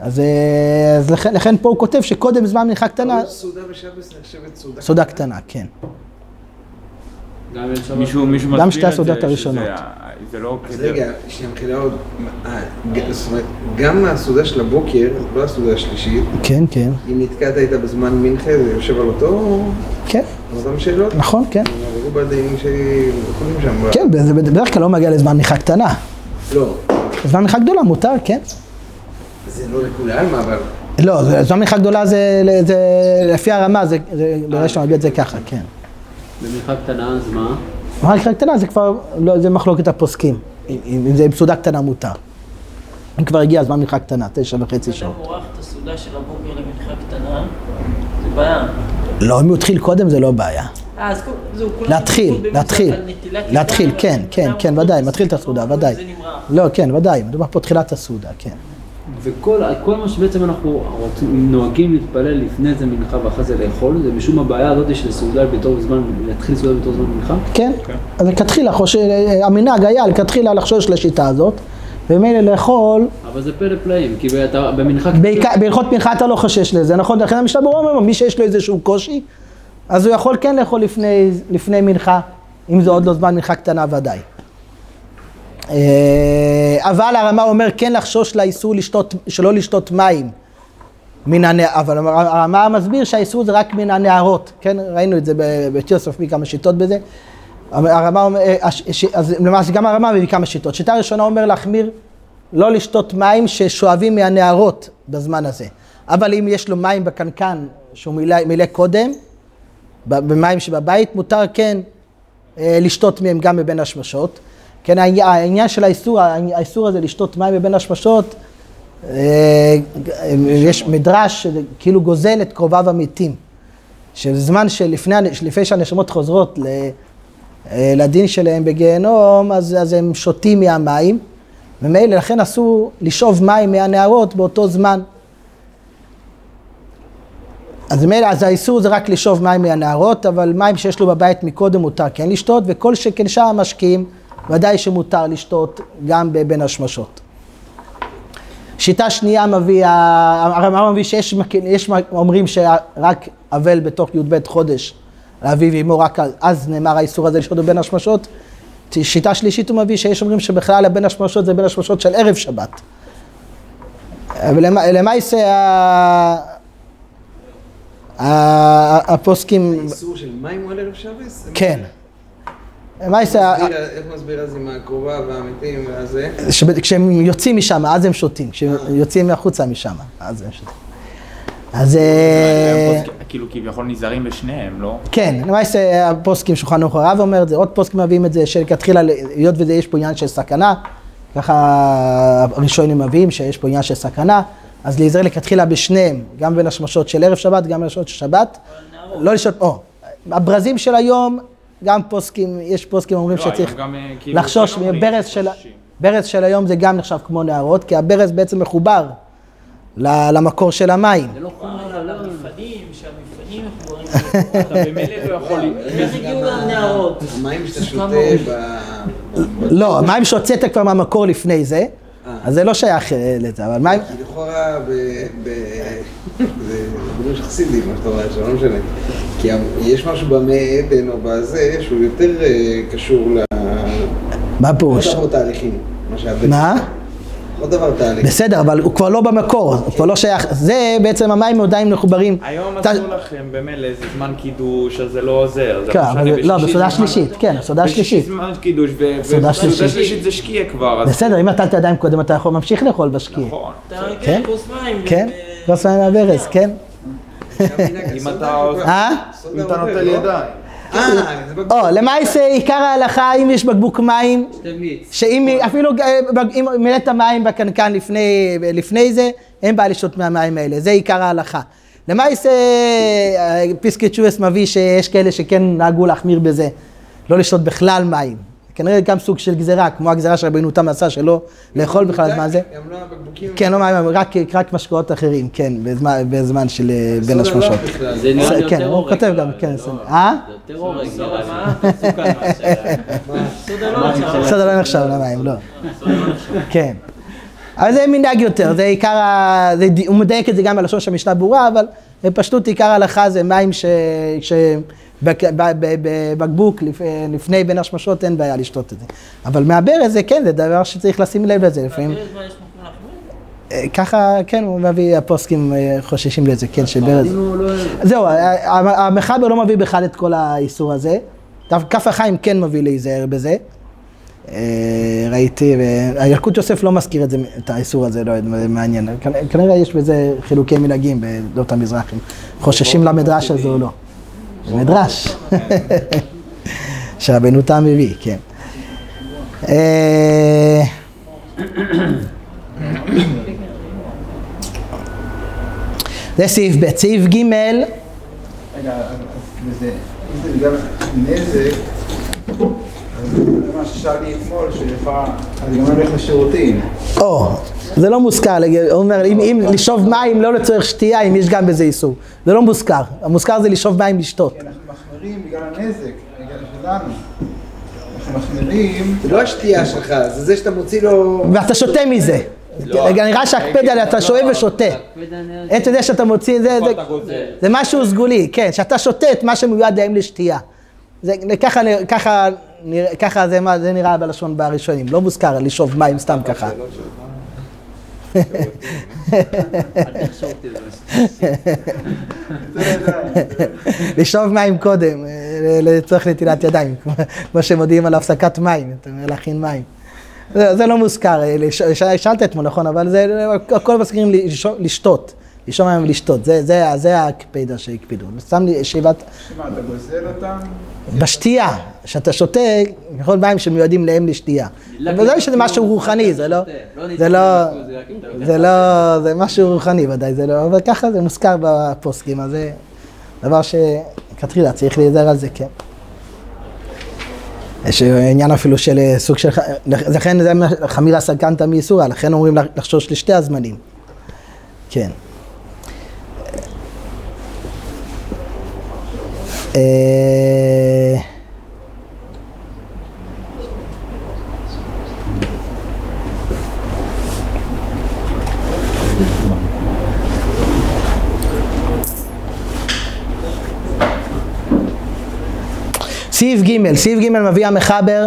אז, אה, אז לכן, לכן פה הוא כותב שקודם זמן מנחה קטנה, סעודה בשבת נחשבת סעודה. סעודה קטנה, כן. מישהו, מישהו גם שתי הסעודות הראשונות. זה לא אז כדי... רגע, שנייה מחילה עוד. אה, זאת אומרת, גם הסעודה של הבוקר, לא הסעודה השלישית, כן, כן, אם נתקעת איתה בזמן מנחה, זה יושב על אותו... כן, על אותם שאלות? נכון, כן. עברו בדיינים שיכולים שם. כן, זה בדרך כלל לא מגיע לזמן מנחה קטנה. לא, זמן מנחה גדולה מותר, כן. זה לא לכולם, אבל... לא, זה- זמן מנחה גדולה זה, זה לפי הרמה, זה, זה בריש ל"ב זה ככה, כן. במנחה קטנה, אז מה? מנחה קטנה זה כבר, לא, זה מחלוקת הפוסקים. אם, אם אם זה עם סעודה קטנה מותר. אם כבר הגיע הזמן מנחה קטנה, תשע וחצי אם אתה שעות. מורח את הסעודה של הבוקר למנחה קטנה, זה בעיה. לא, אם הוא התחיל קודם זה לא בעיה. אה, להתחיל, להתחיל, להתחיל, כן, כן, כן, ודאי, מתחיל את הסעודה, ודאי. לא, כן, ודאי, מדובר פה תחילת הסעודה, כן. וכל כל מה שבעצם אנחנו רוצים, נוהגים להתפלל לפני זה מנחה ואחרי זה לאכול, זה משום הבעיה הזאת של סעודה בתור זמן, להתחיל סעודה בתור זמן מנחה? כן, אז לכתחילה, המנהג היה לכתחילה לחשוש לשיטה הזאת, ומילא לאכול, אבל זה פלא פלאים, כי אתה במנחה... בעיקר- בהלכות מנחה אתה לא חושש לזה, נכון? לכן המשנה ברורה אומר, מי שיש לו איזשהו קושי, אז הוא יכול כן לאכול לפני, לפני מנחה, אם זה עוד לא זמן מנחה קטנה ודאי. אה, אבל הרמה אומר כן לחשוש לאיסור לשתות, שלא לשתות מים מן הנערות, אבל הרמה מסביר שהאיסור זה רק מן הנערות, כן? ראינו את זה בתיוסף מכמה שיטות בזה. הרמה אומר, אה, הש- ש- אז למעשה גם הרמה מביא כמה שיטות. שיטה ראשונה אומר להחמיר לא לשתות מים ששואבים מהנערות בזמן הזה. אבל אם יש לו מים בקנקן שהוא מילא, מילא קודם, במים שבבית, מותר כן אה, לשתות מהם גם מבין השמשות. כן, העניין, של האיסור, האיסור הזה לשתות מים מבין השמשות, אה, יש מדרש שכאילו גוזל את קרוביו המתים. שבזמן שלפני לפני שהנשמות חוזרות ל, אה, לדין שלהם בגיהנום, אז, אז הם שותים מהמים, ומילא לכן אסור לשאוב מים מהנהרות באותו זמן. אז מילא, אז האיסור זה רק לשאוב מים מהנהרות, אבל מים שיש לו בבית מקודם מותר כן לשתות, וכל שכן שאר המשקיעים, ודאי שמותר לשתות גם בין השמשות. שיטה שנייה מביא, הרמב"ם מביא שיש יש אומרים שרק אבל בתוך י"ב חודש, לאביו ואמו, רק אז- נאמר האיסור הזה לשתות בין השמשות. שיטה שלישית הוא מביא שיש אומרים שבכלל הבין השמשות זה בין השמשות של ערב שבת. ולמעשה הפוסקים, האיסור של מים הוא על ערב שבת? כן. למעשה, ה- מסביר- איך מסביר אז עם הקרובה והמתים והזה? שב- כשהם יוצאים משם, אז הם שותים, כשהם יוצאים החוצה משם, אז הם שותים. אז אה, כאילו כביכול נזהרים בשניהם, לא? כן, למעשה הפוסקים שולחן ערוך הרב אומר את זה, עוד פוסקים מביאים את זה, שלכתחילה, היות וזה יש פה עניין של סכנה, ככה הראשונים מביאים שיש פה עניין של סכנה, אז להיזהר לכתחילה בשניהם, גם בין השמשות של ערב שבת, גם בין השמשות של שבת. לא לשתות, או, הברזים של היום, גם פוסקים, יש פוסקים אומרים לא, שצריך גם, אה, כאילו, לחשוש, אומרים ברז של. ברז של היום זה גם נחשב כמו נהרות, כי הברז בעצם מחובר ל- למקור של המים. זה לא חומר על לא... המפעלים, שהמפעלים מחוברים. אתה במילא לא יכול... איך הגיעו לנהרות? המים שאתה שותה ב... לא, מים שהוצאת כבר מהמקור לפני זה, אז זה לא שייך אה, לזה, אבל מים... כי לכאורה ב- ב- זה דרוש חסידי, מה שאתה אומר, שלא משנה. כי יש משהו במי עדן או בזה, שהוא יותר אה, קשור ל... מה פירוש? תהליכים. מה שהבן- מה? עוד דבר תהליך. בסדר, אבל הוא כבר לא במקור, הוא כבר לא שייך, זה בעצם המים עדיין מחוברים. היום אסור לכם במילא איזה זמן קידוש, אז זה לא עוזר. כן, אבל לא, בסעודה שלישית, כן, בסעודה שלישית. זמן קידוש, ו- סעודה ובסעודה שלישית. זה שקיע כבר. בסדר, אם נטלת ידיים קודם אתה יכול להמשיך לאכול בשקיע. נכון. כן? כן, כוס מים. כן? כוס מים מהברז, כן? אם אתה... אה? אם אתה נוטל ידיים. אה, זה בקבוק. או, למעשה עיקר ההלכה, אם יש בקבוק מים. שאם אפילו אה, אם מילאת מים בקנקן לפני, לפני זה, אין בעיה לשתות מהמים האלה, זה עיקר ההלכה. למעשה אה, פסקי תשועס מביא שיש כאלה שכן נהגו להחמיר בזה, לא לשתות בכלל מים. כנראה גם סוג של גזירה, כמו הגזירה שרבנו תם עשה שלא לאכול בכלל, מה זה? גם לא הבקבוקים. כן, לא מים, רק, רק משקאות אחרים, כן, בזמן, בזמן של אה, בין לא השמשות. בכלל. זה נראה לי כן, יותר הוא. כותב גם, כן. אה? זה יותר הורג, סודה לא נחשב. בסדר, לא למים, לא. כן. אבל זה מנהג יותר, זה עיקר ה... זה, הוא מדייק את זה גם בלשון שהמשנה ברורה, אבל בפשטות עיקר ההלכה זה מים ש... ש... בבקבוק לפ- לפני בין השמשות אין בעיה לשתות את זה. אבל מהברז זה כן, זה דבר שצריך לשים לב לזה לפעמים. אה, ככה, כן, הוא מביא, הפוסקים אה, חוששים לזה, כן, שברז. לא... זהו, ה- ה- המחבר לא מביא בכלל את כל האיסור הזה. כף החיים כן מביא להיזהר בזה. אה, ראיתי, והילקוט יוסף לא מזכיר את זה, את האיסור הזה, לא יודע, זה מעניין. כנ- כנראה יש בזה חילוקי מנהגים בדעות המזרחים. חוששים למדרש הזה או לא. זה מדרש. שרבנו תם מביא, כן. אה, זה סעיף ב'. סעיף ג' רגע, אז- זה בגלל נזק, מה ששאלתי אתמול, שלפעמים, אז גם אני הולך לשירותים. או, זה לא מוזכר, הוא אומר, אם, אם לשאוב מים לא לצורך שתייה, אם יש גם בזה איסור. זה לא מוזכר, המוזכר זה לשאוב מים לשתות. כי אנחנו מחמירים בגלל הנזק, בגלל שלנו. אנחנו מחמירים, זה לא השתייה שלך, זה זה שאתה מוציא לו... ואתה שותה מזה. רגע, נראה שהקפד עליה, אתה שואב ושותה. עצם זה שאתה מוציא, זה, זה, אתה. זה משהו סגולי, כן, שאתה שותה את מה שמיועד להם לשתייה. זה, ככה, ככה, נראה- ככה זה, מה- זה נראה בלשון בראשונים, לא מוזכר לשאוב מים סתם ככה. לזה. לשאוב מים קודם, אה, לצורך נטילת ידיים, כמו- שמודיעים על הפסקת מים, אתה אומר להכין מים. זה, לא מוזכר, אה, שאלת אתמול, נכון, אבל זה, הכל מזכירים לשתות, לשאוב מים ולשתות, זה, זה, זה ההקפדה שהקפידו. סתם לי ישיבת, שמה, אתה גוזל אותם? בשתייה, שאתה שותה, יכול מים שמיועדים להם לשתייה. ודאי שזה משהו רוחני, זה לא, זה לא, זה לא, זה משהו רוחני ודאי, זה לא, אבל ככה זה מוזכר בפוסקים, אז זה דבר שכתחילה צריך להיזהר על זה, כן. יש עניין אפילו של אה, סוג של, ח- לכן זה חמירה סכנתא מאיסורא, לכן אומרים לחשוש לשתי הזמנים. כן. סעיף ג', סעיף ג' מביא המחבר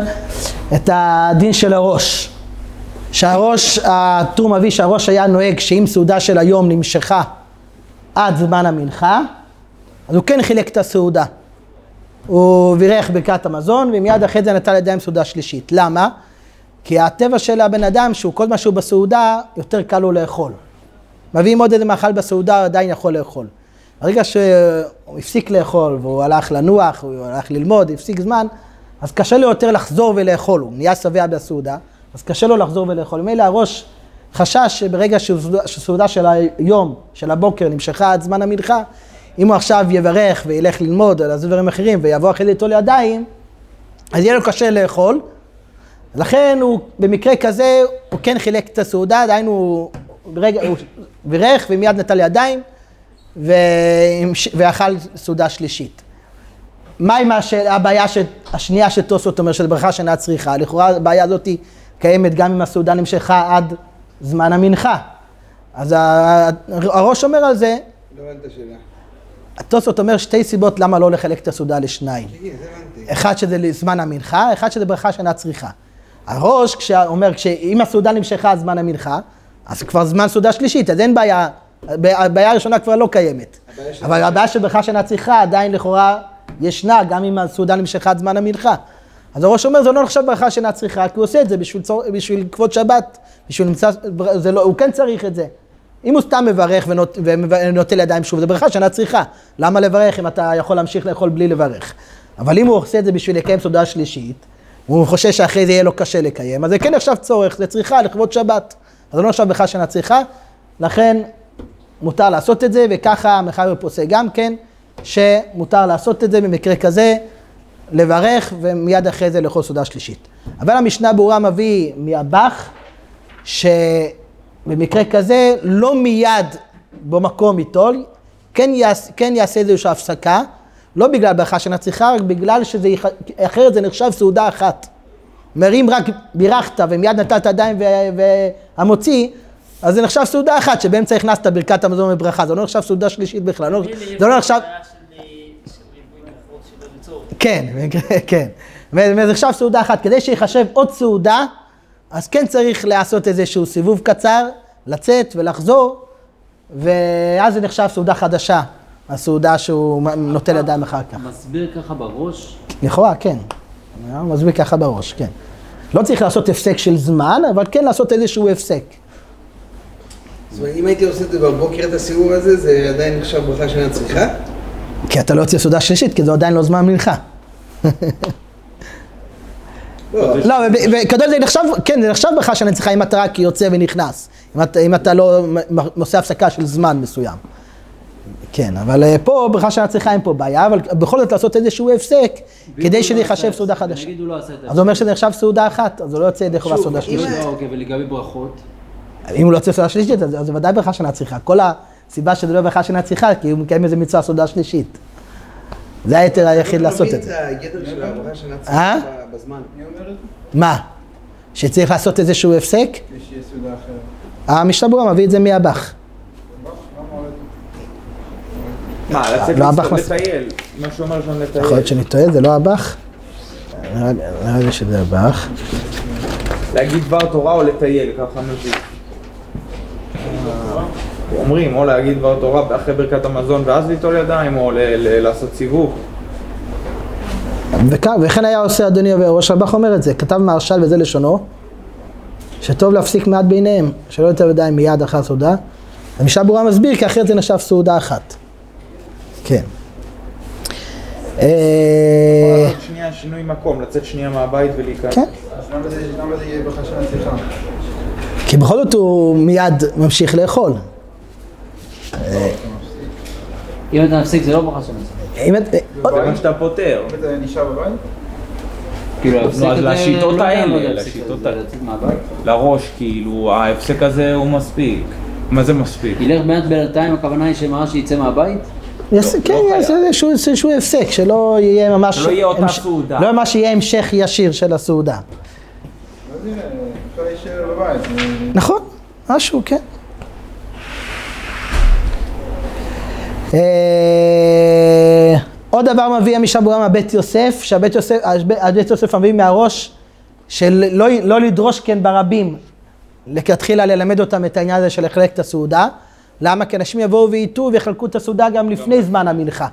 את הדין של הראש. שהראש, הטור מביא שהראש היה נוהג שאם סעודה של היום נמשכה עד זמן המנחה, אז הוא כן חילק את הסעודה. הוא בירך ברכת המזון ומיד אחרי זה נטל ידיים סעודה שלישית. למה? כי הטבע של הבן אדם שהוא כל מה שהוא בסעודה יותר קל לו לאכול. מביאים עוד איזה מאכל בסעודה, הוא עדיין יכול לאכול. ברגע שהוא הפסיק לאכול והוא הלך לנוח, הוא הלך ללמוד, הפסיק זמן, אז קשה לו יותר לחזור ולאכול, הוא נהיה שבע בסעודה, אז קשה לו לחזור ולאכול. ממילא הראש חשש שברגע שסעודה- של היום, של הבוקר, נמשכה עד זמן המנחה, אם הוא עכשיו יברך וילך ללמוד או לעשות דברים אחרים ויבוא אחרי ליטול ידיים, אז יהיה לו קשה לאכול. לכן הוא, במקרה כזה, הוא כן חילק את הסעודה, דהיינו, הוא ברגע, הוא בירך ומיד נטל ידיים ואכל סעודה שלישית. מה עם הש... הבעיה ש... השנייה שטוסות אומר של ברכה שאינה צריכה? לכאורה הבעיה הזאת קיימת גם אם הסעודה נמשכה עד זמן המנחה. אז הראש אומר על זה, לא הבנתי את השאלה. התוספות אומר שתי סיבות למה לא לחלק את הסעודה לשניים. אחד שזה לזמן המנחה, אחד שזה ברכה שאינה צריכה. הראש כשאומר, אם הסעודה נמשכה זמן המנחה, אז כבר זמן סעודה שלישית, אז אין בעיה, הבעיה הראשונה כבר לא קיימת. אבל הבעיה של ברכה שאינה צריכה עדיין לכאורה ישנה, גם אם הסעודה נמשכה עד זמן המנחה. אז הראש אומר, זה לא נחשב ברכה שאינה צריכה, כי הוא עושה את זה בשביל, צור, בשביל כבוד שבת, בשביל נמצא, זה לא, הוא כן צריך את זה. אם הוא סתם מברך ונוטל ידיים שוב, זה ברכה שאינה צריכה. למה לברך אם אתה יכול להמשיך לאכול בלי לברך? אבל אם הוא עושה את זה בשביל לקיים סעודה שלישית, והוא חושש שאחרי זה יהיה לו קשה לקיים, אז זה כן נחשב צורך, זה צריכה לכבוד שבת. אז לא נחשב ברכה שאינה צריכה, לכן מותר לעשות את זה, וככה המחבר פוסק גם כן, שמותר לעשות את זה במקרה כזה, לברך, ומיד אחרי זה לאכול סעודה שלישית. אבל המשנה ברורה מביא מהבח, שבמקרה כזה לא מיד במקום ייטול, כן, יעש, כן יעשה איזושהי הפסקה, לא בגלל ברכה שאינה צריכה, רק בגלל שזה, אחרת זה נחשב סעודה אחת. אומר, אם רק בירכת ומיד נטלת ידיים והמוציא, אז זה נחשב סעודה אחת, שבאמצע הכנסת ברכת המזון וברכה, זה לא נחשב סעודה שלישית בכלל, לא- זה לא נחשב... אה. כן, במקרה- כן. וזה נחשב סעודה אחת. כדי שיחשב עוד סעודה, אז כן צריך לעשות איזשהו סיבוב קצר, לצאת ולחזור, ואז זה נחשב סעודה חדשה, הסעודה שהוא נוטל ידיים אחר כך. מסביר ככה בראש, לכאורה, כן. הוא מסביר ככה בראש, כן. לא צריך לעשות הפסק של זמן, אבל כן לעשות איזשהו הפסק. זאת אומרת, אם הייתי עושה את זה בבוקר, את הסיבוב הזה, זה עדיין נחשב ברכה שאינה צריכה? כי אתה לא יוצא סעודה שלישית, כי זה עדיין לא זמן מנחה. לא, לא, וגדול זה נחשב, כן, זה נחשב ברכה שאני צריכה אם אתה רק יוצא ונכנס. אם אתה, לא עושה הפסקה של זמן מסוים. כן, אבל אה, פה ברכה שאני צריכה אין פה בעיה, אבל בכל זאת לעשות איזשהו הפסק, כדי ואם שזה הוא לא ייחשב סעודה חדשה. נגיד הוא לא עשה את זה. אז זה אומר שזה נחשב סעודה אחת, אז הוא לא יוצא ידי חובה שוב, סעודה שלישית. לא, אוקיי, ולגבי ברכות? אם הוא לא יוצא סעודה שלישית, אז זה ודאי ברכה שאני צריכה. כל הסיבה שזה לא ברכה שאני צריכה, כי הוא מקיים איזה מצווה סעודה שלישית. זה ההיתר היחיד לא לעשות מבין את זה. הגדר של אה? בזמן. מה? שצריך לעשות איזשהו הפסק? יש אחרת. מביא את זה מהבח. מה לצאת לא, מס- לטייל? מה שאומר שם יכול לטייל. להיות שאני טועה, זה לא הבח? נראה לי- נראה לי שזה הבח. להגיד דבר תורה או לטייל, ככה מביא. אומרים, או להגיד דבר תורה אחרי ברכת המזון ואז ליטול ידיים, או ל- ל- לעשות סיבוב. וכ- וכן היה עושה אדוני ראש רבח אומר את זה, כתב מהרש"ל וזה לשונו, שטוב להפסיק מעט ביניהם, שלא יותר ידיים מיד אחר סעודה. המשנה ברורה מסביר כי אחרת זה נחשב סעודה אחת. כן. אה, לעשות שנייה שינוי מקום, לצאת שנייה מהבית ולהיכנס. כן, אז למה זה- יהיה שאינה צריכה? כי בכל זאת הוא מיד ממשיך לאכול. אם אתה מפסיק זה לא ברכה שלנו. אם את- עוד- זה שאתה פותר. אם אתה נשאר בבית? כאילו אז לשיטות לא האלה, לשיטות האלה. לראש, כאילו, ההפסק הזה הוא מספיק. מה זה מספיק? ילך מעט בינתיים, הכוונה היא שמה שיצא מהבית? לא כן, חייב. יעשה איזשהו הפסק, שלא יהיה ממש... שלא יהיה אותה סעודה. לא ממש יהיה המשך ישיר של הסעודה. לא נכון, משהו, כן. עוד דבר מביא המשנה ברורה מהבית יוסף, שהבית יוסף, הבית יוסף מביא מהראש של לא, לא לדרוש כן ברבים, לכתחילה ללמד אותם את העניין הזה של לחלק את הסעודה. למה? כי אנשים יבואו וייטו ויחלקו את הסעודה גם לפני זמן המנחה.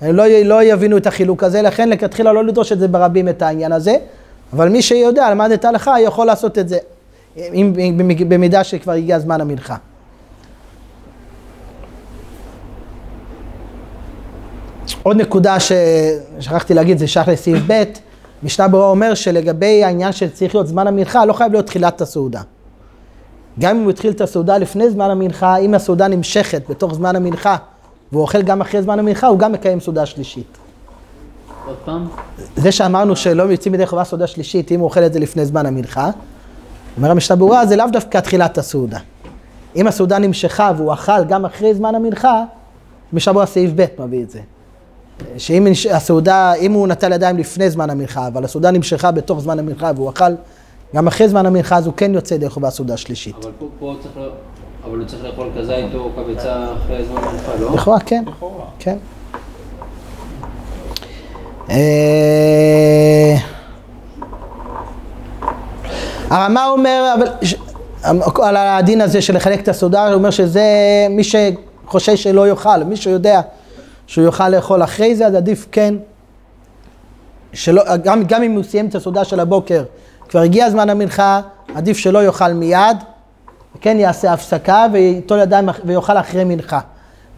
הם לא, לא יבינו את החילוק הזה, לכן לכתחילה לא לדרוש את זה ברבים את העניין הזה, אבל מי שיודע, למד את ההלכה, יכול לעשות את זה, אם, אם, במידה שכבר הגיע זמן המנחה. עוד נקודה ששכחתי להגיד, זה שייך לסעיף ב', משנה ברורה אומר שלגבי העניין שצריך להיות זמן המנחה, לא חייב להיות תחילת הסעודה. גם אם הוא התחיל את הסעודה לפני זמן המנחה, אם הסעודה נמשכת בתוך זמן המנחה, והוא אוכל גם אחרי זמן המנחה, הוא גם מקיים סעודה שלישית. עוד פעם? זה שאמרנו שלא יוצאים ידי חובה סעודה שלישית, אם הוא אוכל את זה לפני זמן המנחה, אומר המשנה ברורה, זה לאו דווקא תחילת הסעודה. אם הסעודה נמשכה והוא אכל גם אחרי זמן המנחה, משנה ברורה סעיף ב' מביא את זה. שאם הסעודה, אם הוא נטל ידיים לפני זמן המנחה, אבל הסעודה נמשכה בתוך זמן המנחה והוא אכל גם אחרי זמן המנחה, אז הוא כן יוצא ידי חובה סעודה שלישית. אבל פה, פה צריך, לא- אבל הוא צריך לאכול כזית או כביצה אחרי זמן מנוחה, לא? לכאורה כן, לכאורה. כן. אה, הרמה אומר, אבל על הדין הזה של לחלק את הסעודה, הוא אומר שזה מי שחושש שלא יאכל, מי שיודע שהוא יוכל לאכול אחרי זה, אז עדיף כן, שלא, גם, גם אם הוא סיים את הסעודה של הבוקר, כבר הגיע זמן המנחה, עדיף שלא יאכל מיד, כן יעשה הפסקה וייטול ידיים ויאכל אחרי מנחה.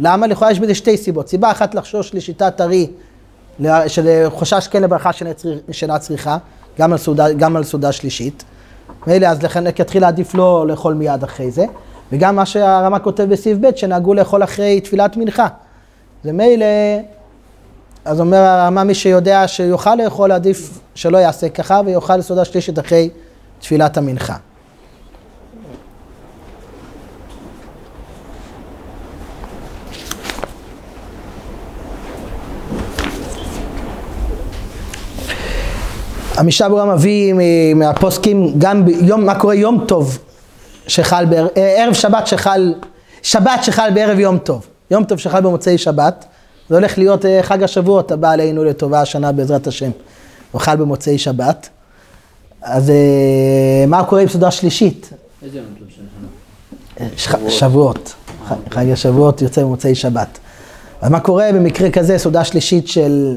למה? לכאורה יש בזה שתי סיבות. סיבה אחת לחשוש לשיטת ארי, ל- של חשש כן לברכה שאינה צרי- שאינה צריכה, גם על סעודה, גם על סעודה שלישית. מילא, אז לכן לכתחילה עדיף לא לאכול מיד אחרי זה. וגם מה שהרמ"א כותב בסעיף ב', שנהגו לאכול אחרי תפילת מנחה. זה מילא, אז אומר הרמ"א, מי שיודע שיוכל לאכול, עדיף שלא יעשה ככה, ויאכל סעודה שלישית אחרי תפילת המנחה. המשנה ברורה מביא מהפוסקים גם ביום, מה קורה יום טוב שחל, בער- אה, ערב שבת שחל, שבת שחל בערב יום טוב, יום טוב שחל במוצאי שבת, זה הולך להיות אה, חג השבועות הבא עלינו לטובה השנה בעזרת השם, הוא חל במוצאי שבת, אז אה, מה קורה עם סעודה שלישית? איזה יום טוב שלנו? ש- שבועות, חג השבועות יוצא במוצאי שבת. אז מה קורה במקרה כזה, סעודה שלישית של,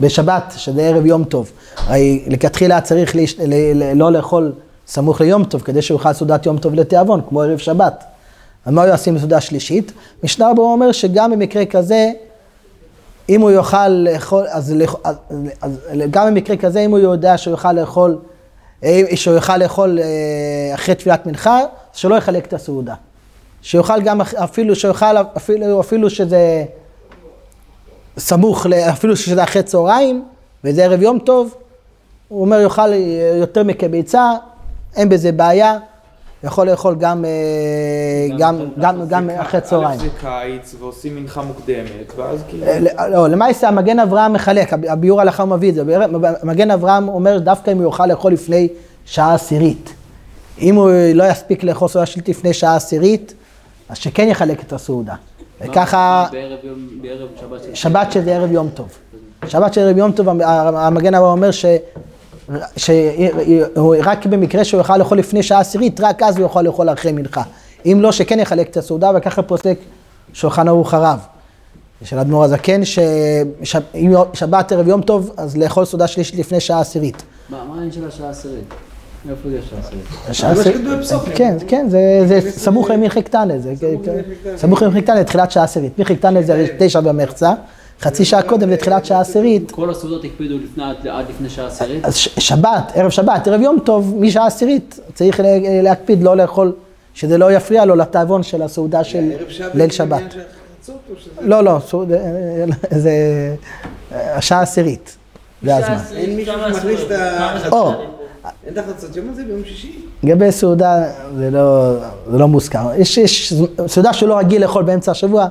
בשבת, שזה ערב יום טוב. הרי לכתחילה צריך. לא לאכול סמוך ליום טוב, כדי שהוא יאכל סעודת יום טוב לתיאבון, כמו ערב שבת. אז מה הוא יעשה עם סעודה שלישית? משנה רבו אומר שגם במקרה כזה, אם הוא יאכל לאכול, אז, אז, אז גם במקרה כזה, אם הוא יודע שהוא יוכל לאכול, שהוא יוכל לאכול אה, אחרי תפילת מנחה, שלא יחלק את הסעודה. שיאכל גם, אפילו שיאכל, אפילו, אפילו שזה סמוך, אפילו שזה אחרי צהריים, וזה ערב יום טוב, הוא אומר יאכל אה, יותר מכביצה, אין בזה בעיה, יכול לאכול גם, אה, גם, גם, גם אחרי צהריים. א' זה קיץ ועושים מנחה מוקדמת, ואז כאילו... אה, ל- לא, למעשה המגן אברהם מחלק, הב- הביאור הלכה הוא מביא את זה, הביאור- מגן אברהם אומר דווקא אם הוא יוכל לאכול לפני שעה עשירית. אם הוא לא יספיק לאכול סעודה שלילית לפני שעה עשירית, אז שכן יחלק את הסעודה. וככה, בערב שבת שזה ערב יום טוב. שבת של ערב יום טוב, המ- המגן אברהם אומר ש... שרק במקרה שהוא יוכל לאכול לפני שעה עשירית, רק אז הוא יכול לאכול אחרי מנחה. אם לא, שכן יחלק את הסעודה, וככה פוסק שולחן ערוך הרב. של אדמו"ר הזקן, שאם שבת ערב יום טוב, אז לאכול סעודה שלישית לפני שעה עשירית. מה העניין של השעה העשירית? איפה זה העשירית? שעה עשירית-. כן, כן, זה- סמוך למנחי קטנה, זה סמוך למנחי קטנה, לתחילת שעה עשירית. מנחי קטנה זה תשע במחצה, חצי שעה קודם לתחילת שעה עשירית. כל הסעודות הקפידו עד, עד לפני שעה עשירית? אז שבת, ערב שבת, ערב יום טוב, משעה עשירית, צריך לה- להקפיד לא לאכול, שזה לא יפריע לו לתיאבון של הסעודה של ליל שבת. לא, לא, זה השעה העשירית, זה הזמן. אין מישהו שמכניס את ה... אין את החצות יום הזה ביום שישי? לגבי סעודה, זה לא, לא מוזכר. יש, סעודה שהוא לא רגיל לאכול באמצע השבוע,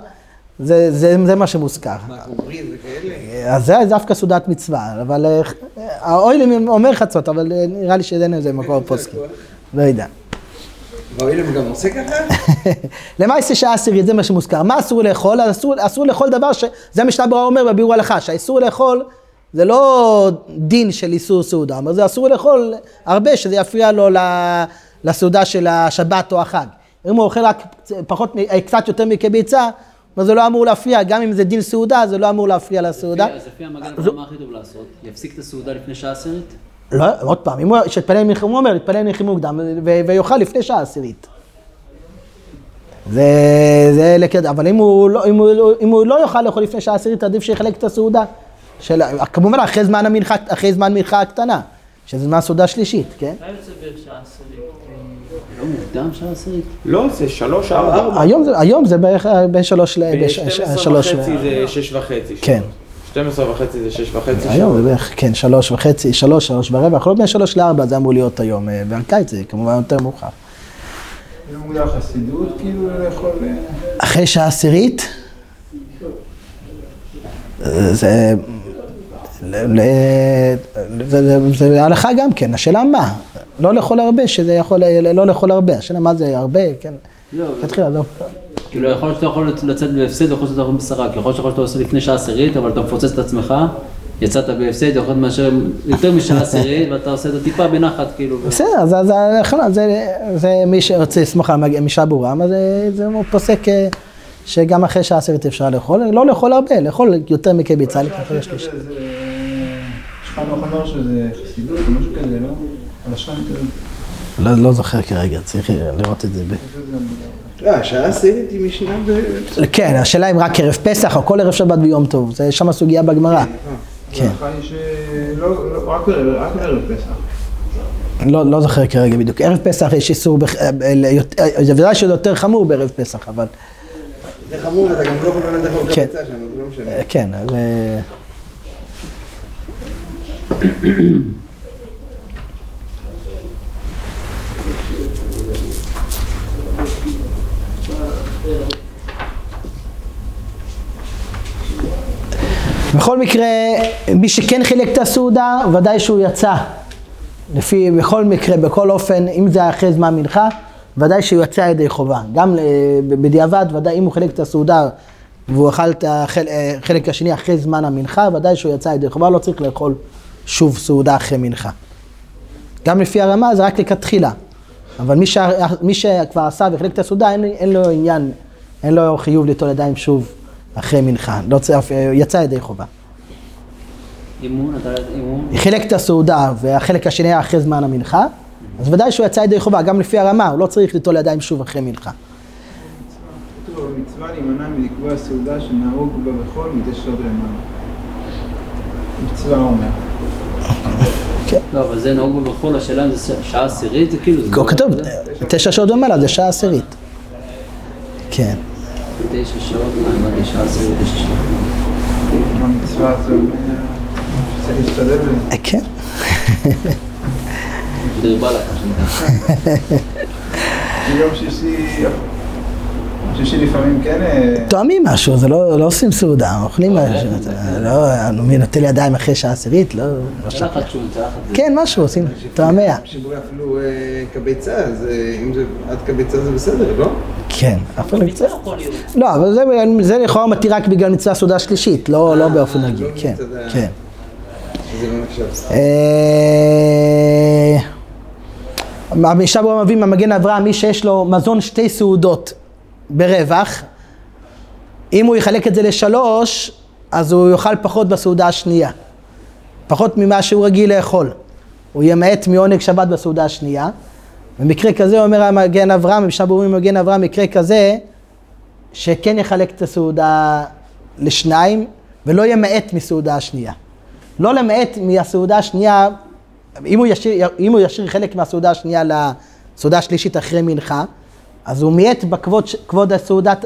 זה, זה, זה מה שמוזכר. מה, עומרי וכאלה? אז זה דווקא סעודת מצווה, אבל אה, האוילים אומר חצות, אבל אה, נראה לי שאין לזה מקור פוסקים. לא יודע. והאוילם גם עושה ככה? למעשה שעה עשירית, זה מה שמוזכר. מה אסור לאכול? אסור, אסור לאכול דבר ש... זה המשנה ברורה אומר בביאור הלכה, שהאיסור לאכול זה לא דין של איסור סעודה, אבל זה אסור לאכול הרבה, שזה יפריע לו. לסעודה של השבת או החג. אם הוא אוכל רק פחות, קצת יותר מכביצה, אז זה לא אמור להפריע, גם אם זה דין סעודה, זה לא אמור להפריע לסעודה. אז לפי המגן מה הכי טוב לעשות? יפסיק את הסעודה לפני שעה עשירית? לא, עוד פעם, אם הוא, שיתפלל מלחם, הוא אומר, יתפלל מלחם מוקדם, ויאכל לפני שעה עשירית. זה, זה לקד... אבל אם הוא, לא, אם, הוא, לא- אם הוא לא יאכל לאכול לפני שעה עשירית, עדיף שיחלק את הסעודה. של, כמובן, אחרי זמן המנחה, אחרי זמן מנחה הקטנה, שזה זמן סעודה שלישית, כן? מה יוצא בשעה עשירית? לא מוקדם שעה עשירית? לא, זה שלוש, ארבע. היום, זה- היום זה בערך אה, בין שלוש ל... בש- ב-12 שלוש ל- וחצי זה שש וחצי. כן. 12 וחצי זה שש וחצי. היום זה. בערך, כן, שלוש וחצי, שלוש, שלוש ורבע, יכול להיות בין שלוש לארבע, זה אמור להיות היום, אה, והקיץ זה כמובן יותר מאוחר. זה מוגדר חסידות, כאילו לאכול... אה, אחרי שעה עשירית, זה, זה הלכה גם כן, השאלה מה, לא לאכול הרבה, שזה יכול, לא לאכול הרבה, השאלה מה זה הרבה, כן, לא, לכתחילה לא. כאילו יכול להיות שאתה יכול לצאת בהפסד, יכול להיות שאתה יכול בשרה, כי יכול להיות שאתה עושה לפני שעה עשירית, אבל אתה מפוצץ את עצמך, יצאת בהפסד, יכול להיות מאשר יותר משעה עשירית, ואתה עושה את הטיפה בנחת, כאילו. בסדר, זה, זה, זה, זה מי שרוצה לסמוך על מג- משעה ברורה, אבל זה, זה פוסק אה, שגם אחרי שעה עשירית אפשר לאכול, לא לאכול הרבה, לאכול יותר מקיביצה לקראת השלישית. זה- זה- שחנוך אמר שזה חסידות או משהו כזה, לא? לא, לא זוכר כרגע, צריך לראות את זה. ב... לא, השעה העשירית היא משנה ב... כן, השאלה אם רק ערב פסח או כל ערב שבת ביום טוב, זה שם הסוגיה בגמרא. כן, ההלכה היא שלא, לא, רק פסח. לא, לא זוכר כרגע בדיוק. ערב פסח יש איסור, אה, אה, זה ודאי שזה יותר חמור בערב פסח, אבל זה חמור, ואתה גם לא יכול באמת לאכול כן. קבצה שם, זה לא משנה. אה, כן, אז... בכל מקרה, מי שכן חילק את הסעודה, ודאי שהוא יצא. לפי, בכל מקרה, בכל אופן, אם זה אחרי זמן מנחה, ודאי שהוא יצא ידי חובה. גם אה, בדיעבד, ודאי אם הוא חילק את הסעודה והוא אכל את החל- אה, החלק השני אחרי זמן המנחה, ודאי שהוא יצא ידי חובה, לא צריך לאכול שוב סעודה אחרי מנחה. גם לפי הרמה זה רק לכתחילה. אבל מי, שה, מי שכבר עשה וחילק את הסעודה, אין, אין לו עניין, אין לו חיוב ליטול ידיים שוב אחרי מנחה. לא צריך, יצא ידי חובה. אימון, אתה אימון. חילק את הסעודה והחלק השני היה אחרי זמן המנחה, אז ודאי שהוא יצא ידי חובה, גם לפי הרמה, הוא לא צריך ליטול ידיים שוב אחרי מנחה. כתוב במצווה להימנע מלקבוע סעודה שנהוג בה בחול מדי שעות למעלה. מצווה אומר. לא, אבל זה נהוג בכל השאלה אם זה שעה עשירית, זה כאילו... לא- כתוב, זה- תשע שעות ומעלה זה שעה עשירית. כן. תשע שעות, מה, מה, שעה עשירית, תשע שעות. המצווה הזו בזה. אה, כן. כן, אה, טועמים משהו, זה לא לא עושים סעודה, אוכלים משהו. זה לא, מי נוטל ידיים אחרי שעה עשירית, לא... לא צלחת שום, צלחת. זה- כן, משהו עושים, טועמיה. שבוי אפילו אה, קביצה, אז אה, אם זה עד קביצה זה בסדר, לא? כן, אחד לא. יכול להיות. לא, אבל זה- זה לכאורה מתיר רק בגלל מצווה סעודה שלישית, לא לא באופן רגיל, לא כן, כן. שזה לא נחשב. אה, משבוע מביא מהמגן אברהם, מי שיש לו מזון שתי סעודות ברווח, אם הוא יחלק את זה לשלוש, אז הוא יאכל פחות בסעודה השנייה. פחות ממה שהוא רגיל לאכול. הוא ימעט מעונג שבת בסעודה השנייה. במקרה כזה אומר המגן אברהם, משבוע אומרים מגן אברהם, מקרה כזה, שכן יחלק את הסעודה לשניים, ולא ימעט מסעודה השנייה. לא למעט מהסעודה השנייה, אם הוא ישאיר חלק מהסעודה השנייה לסעודה השלישית אחרי מנחה, אז הוא מיעט בכבוד כבוד הסעודת,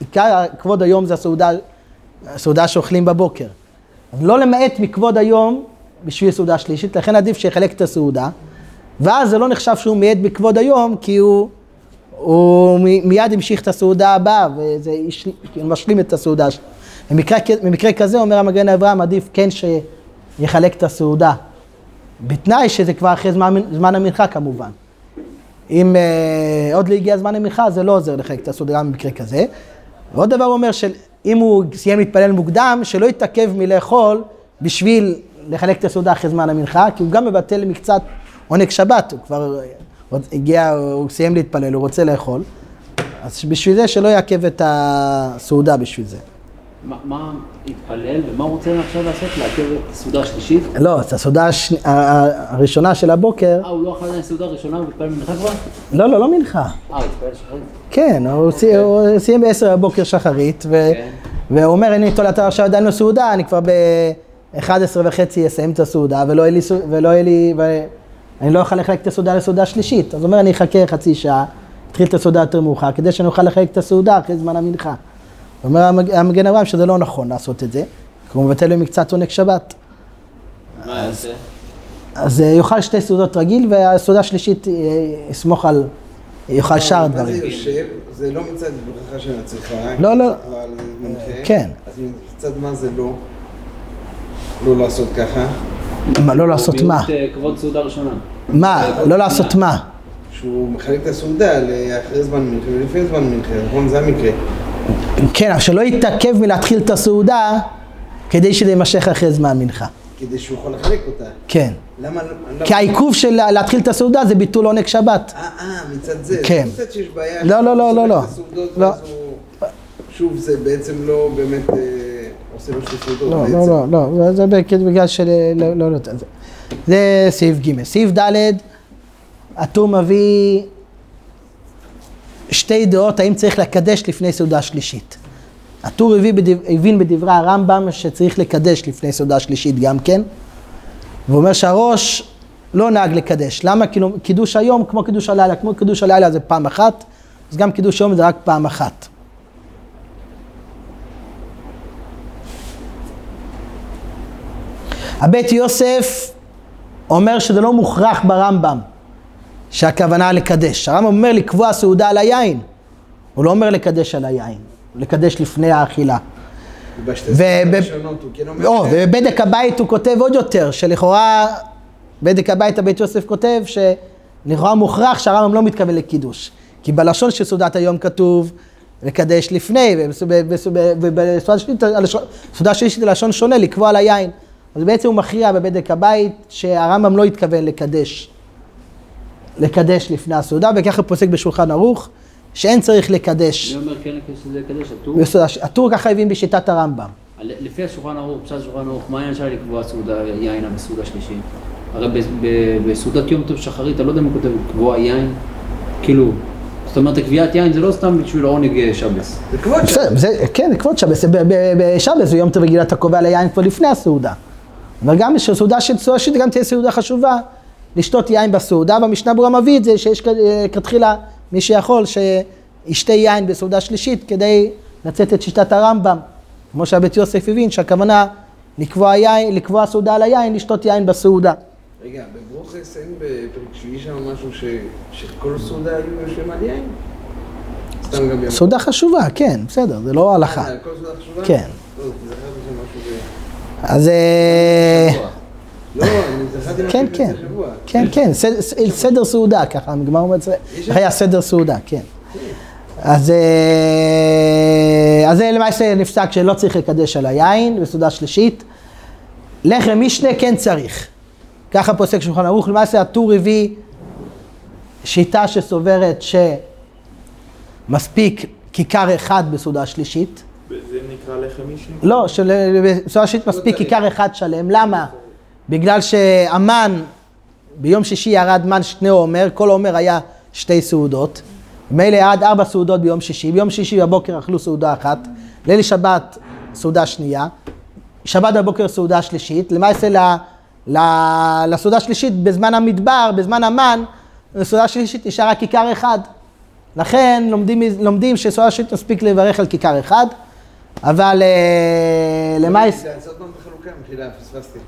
עיקר כבוד היום זה הסעודה, הסעודה שאוכלים בבוקר. אז לא למעט מכבוד היום בשביל סעודה שלישית, לכן עדיף שיחלק את הסעודה, ואז זה לא נחשב שהוא מיעט בכבוד היום, כי הוא, הוא מיד המשיך את הסעודה הבאה, וזה כאילו משלים את הסעודה שלו. במקרה, במקרה כזה אומר המגן אברהם, עדיף כן שיחלק את הסעודה. בתנאי שזה כבר אחרי זמן, זמן המנחה כמובן. אם אה, עוד לא הגיע זמן המנחה, זה לא עוזר לחלק את הסעודה גם במקרה כזה. ועוד דבר הוא אומר שאם הוא סיים להתפלל מוקדם, שלא יתעכב מלאכול בשביל לחלק את הסעודה אחרי זמן המנחה, כי הוא גם מבטל מקצת עונג שבת, הוא כבר עוד הגיע, הוא סיים להתפלל, הוא רוצה לאכול. אז בשביל זה שלא יעכב את הסעודה בשביל זה. מה- התפלל ומה הוא רוצה עכשיו לעשות? לעכב את הסעודה השלישית? לא, את הסעודה הראשונה של הבוקר, אה, הוא לא אכל סעודה ראשונה והתפלל מנחה כבר? לא, לא, לא מנחה. אה, הוא התפלל שחרית. כן, הוא הוא סיים ב-10 בבוקר שחרית, כן. והוא אומר, אני תולעת עכשיו עדיין לא סעודה, אני כבר ב-11 וחצי אסיים את הסעודה, ולא יהיה לי, ואני לא אוכל לחלק את הסעודה לסעודה שלישית. אז הוא אומר, אני אחכה חצי שעה, אתחיל את הסעודה יותר מאוחר, כדי שאני אוכל לחלק את הסעודה אחרי זמן המנחה. אומר המג- המגן אברהם שזה לא נכון לעשות את זה, כי הוא מבטל במקצת עונג שבת. מה יעשה? אז אה, יאכל שתי סעודות רגיל, והסעודה השלישית אה, יסמוך על, יאכל שאר מה זה. יושב? זה לא מצד ברכה של הצריכה. לא, לא. אבל מנחה. כן. אז מצד מה זה לא? לא לעשות ככה. מה, לא לעשות מה? אה, כבוד סעודה ראשונה. מה? לא לעשות מה? שהוא מחלק את הסעודה לאחרי זמן מנחה ולפני זמן מנחה, נכון? זה המקרה. כן, שלא יתעכב מלהתחיל את הסעודה כדי שזה יימשך אחרי זמן מנחה. כדי שהוא יכול לחלק אותה. כן. למה... למה- כי העיכוב של להתחיל את הסעודה זה ביטול עונג שבת. אה, אה, מצד זה. כן. מצד שיש בעיה. לא, לא, לא, לא, לא. לא. שוב, זה בעצם לא באמת אה, עושה לו שתי סעודות. לא. לא, לא, לא, זה בגלל של... לא, לא, לא, זה- זה סעיף ג'. סעיף ד', הטור מביא שתי דעות האם צריך לקדש לפני סעודה שלישית. הטור הביא בדב, הבין בדברי הרמב"ם שצריך לקדש לפני סעודה שלישית גם כן, והוא אומר שהראש לא נהג לקדש. למה? כאילו קידוש היום כמו קידוש הלילה, כמו קידוש הלילה זה פעם אחת, אז גם קידוש היום זה רק פעם אחת. הבית יוסף אומר שזה לא מוכרח ברמב"ם שהכוונה לקדש. הרמב"ם אומר לקבוע סעודה על היין. הוא לא אומר לקדש על היין, לקדש לפני האכילה. ובשתי וב- סעודות הראשונות הוא כן ובבדק הבית הוא כותב עוד יותר, שלכאורה, בדק הבית הבית יוסף כותב שלכאורה מוכרח שהרמב"ם לא מתכוון לקידוש. כי בלשון של סעודת היום כתוב לקדש לפני, ובס- ובס- ובסעודה שלישית, הלשון- סעודה שלישית זה לשון שונה, לקבוע על היין. אז בעצם הוא מכריע בבדק הבית שהרמב"ם לא התכוון לקדש, לקדש לפני הסעודה, וככה פוסק בשולחן ערוך, שאין צריך לקדש. אני אומר כן שזה לקדש, הטור. בסעודה הטור ככה הבין בשיטת הרמב"ם. לפי השולחן ערוך, פשט השולחן ערוך, מה העניין שלה לקבוע סעודה יין בסעודה שלישית? הרי בסעודת יום טוב שחרית, אתה לא יודע אם הוא כותב לקבוע יין, כאילו, זאת אומרת, קביעת יין זה לא סתם בשביל עונג אה, שבס. זה כבוד שם. בסדר, זה, כן, כבוד שבס, ב- ב- בשבס ביום טוב רגילה אתה קובע ליין כבר לפני הסעודה. אבל גם בשביל סעודה של סעודה גם תהיה סעודה חשובה, לשתות יין בסעודה, והמשנה ברורה מביא את זה, שיש אה, כתחילה מי שיכול שישתה יין בסעודה שלישית כדי לצאת את שיטת הרמב"ם. כמו שהבית יוסף הבין שהכוונה לקבוע יין, לקבוע סעודה על היין, לשתות יין בסעודה. רגע, בברוכס אין בפרק שביעי שם משהו ש... שכל סעודה היו יושבים על יין? סעודה חשובה, כן, בסדר, זה לא הלכה. אה, כל סעודה חשובה? כן. אז... אה, לא, אני זכרתי משהו כן, באמצע כן. השבוע. כן, כן, סדר, סעודה, ככה, הגמרא אומרת, היה סדר סעודה, כן. אז, אה, אז זה למעשה נפסק שלא צריך לקדש על היין בסעודה שלישית. לחם משנה כן צריך. ככה פוסק שולחן ערוך, למעשה הטור הביא שיטה שסוברת שמספיק כיכר אחד בסעודה שלישית. זה נקרא לחם אישי? לא, של- בסעודה שלישית מספיק כיכר אחד שלם. למה? בגלל שהמן, ביום שישי ירד מן שני עומר, כל עומר היה שתי סעודות. מילא ירד ארבע סעודות ביום שישי, ביום שישי בבוקר אכלו סעודה אחת, ליל שבת סעודה שנייה, שבת בבוקר סעודה שלישית, למעשה ל, ל, לסעודה שלישית בזמן המדבר, בזמן המן, לסעודה שלישית נשאר רק כיכר אחד. לכן לומדים, לומדים שסעודה שלישית מספיק לברך על כיכר אחד, אבל אה, למעשה... לעשות פעם את החלוקה, מחילה, פספסתי.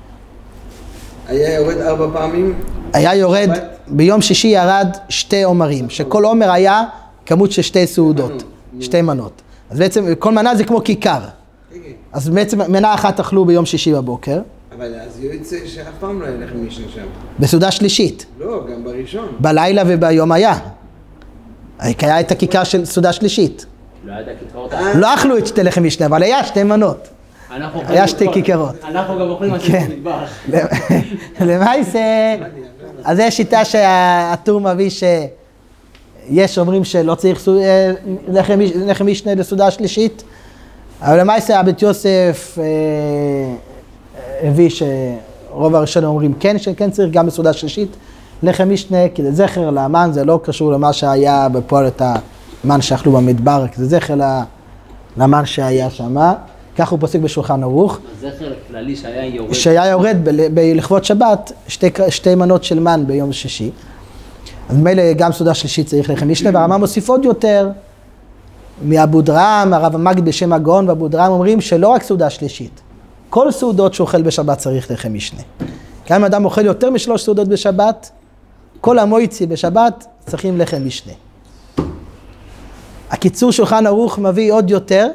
היה יורד ארבע פעמים, היה יורד, ביום שישי ירד שתי עומרים, שכל עומר היה כמות של שתי סעודות, שתי מנות. אז בעצם כל מנה זה כמו כיכר. כן, כן. אז בעצם מנה אחת אכלו ביום שישי בבוקר, אבל אז יוצא שאף פעם לא היה לחם משנה שם. בסעודה שלישית. לא, גם בראשון. בלילה וביום היה. היה את הכיכר של סעודה שלישית. לא היה את הכיכרות. לא אכלו את שתי לחם משנה, אבל היה שתי מנות. היה שתי כיכרות. אנחנו גם אוכלים משהו כן. במטבח. למעשה, אז זו שיטה שהטור מביא שיש אומרים שלא צריך אה, לחם משנה לסעודה שלישית, אבל למעשה הבית יוסף אה, הביא שרוב הראשונים אומרים כן, שכן צריך גם בסעודה שלישית לחם משנה, כי זה זכר לאמן, זה לא קשור למה שהיה בפועל את המן שאכלו במדבר, כי זה זכר למן שהיה שמה. כך הוא פוסק בשולחן ערוך. הזכר הכללי שהיה יורד. שהיה יורד לכבוד שבת שתי, שתי מנות של מן ביום שישי. אז מילא גם סעודה שלישית צריך לחם משנה, והרמה מוסיף עוד יותר מאבו דרם, הרב המגיד בשם הגאון ואבו דרם אומרים שלא רק סעודה שלישית, כל סעודות שאוכל בשבת צריך לחם משנה. גם אם אדם אוכל יותר משלוש סעודות בשבת, כל המויצי בשבת צריכים לחם משנה. הקיצור שולחן ערוך מביא עוד יותר,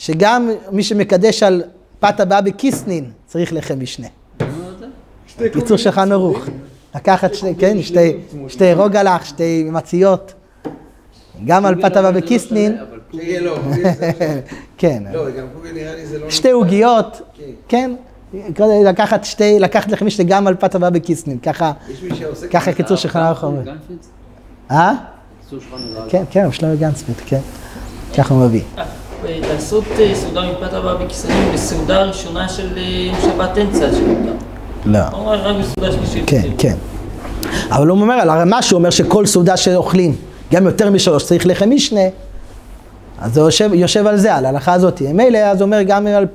שגם מי שמקדש על פת הבאה בקיסנין צריך לחם משנה. קיצור שולחן ערוך. לקחת שתי, כן, שתי, שתי רוגלח, שתי מציות, גם על בקיסנין, שיהיה לו, זה- כן. שתי עוגיות, כן, לקחת שתי, לקחת לחם משנה גם על פתבה בקיסנין, ככה. ככה קיצור רחוב. גנפריץ? אה? כן, כן, שלמה גנצפלד, כן, ככה הוא מביא. לעשות אה, סעודה מפת הבא בכיסאים בסעודה הראשונה של אה, שבת אמצע של אותה. לא. הוא אומר רק בסעודה שלישית. כן, כן. אבל הוא אומר, על הרמה שהוא אומר שכל סעודה שאוכלים, גם יותר משלוש, צריך לחם משנה, אז הוא יושב, יושב על זה, על ההלכה הזאת. מילא, אז הוא אומר, גם אם על-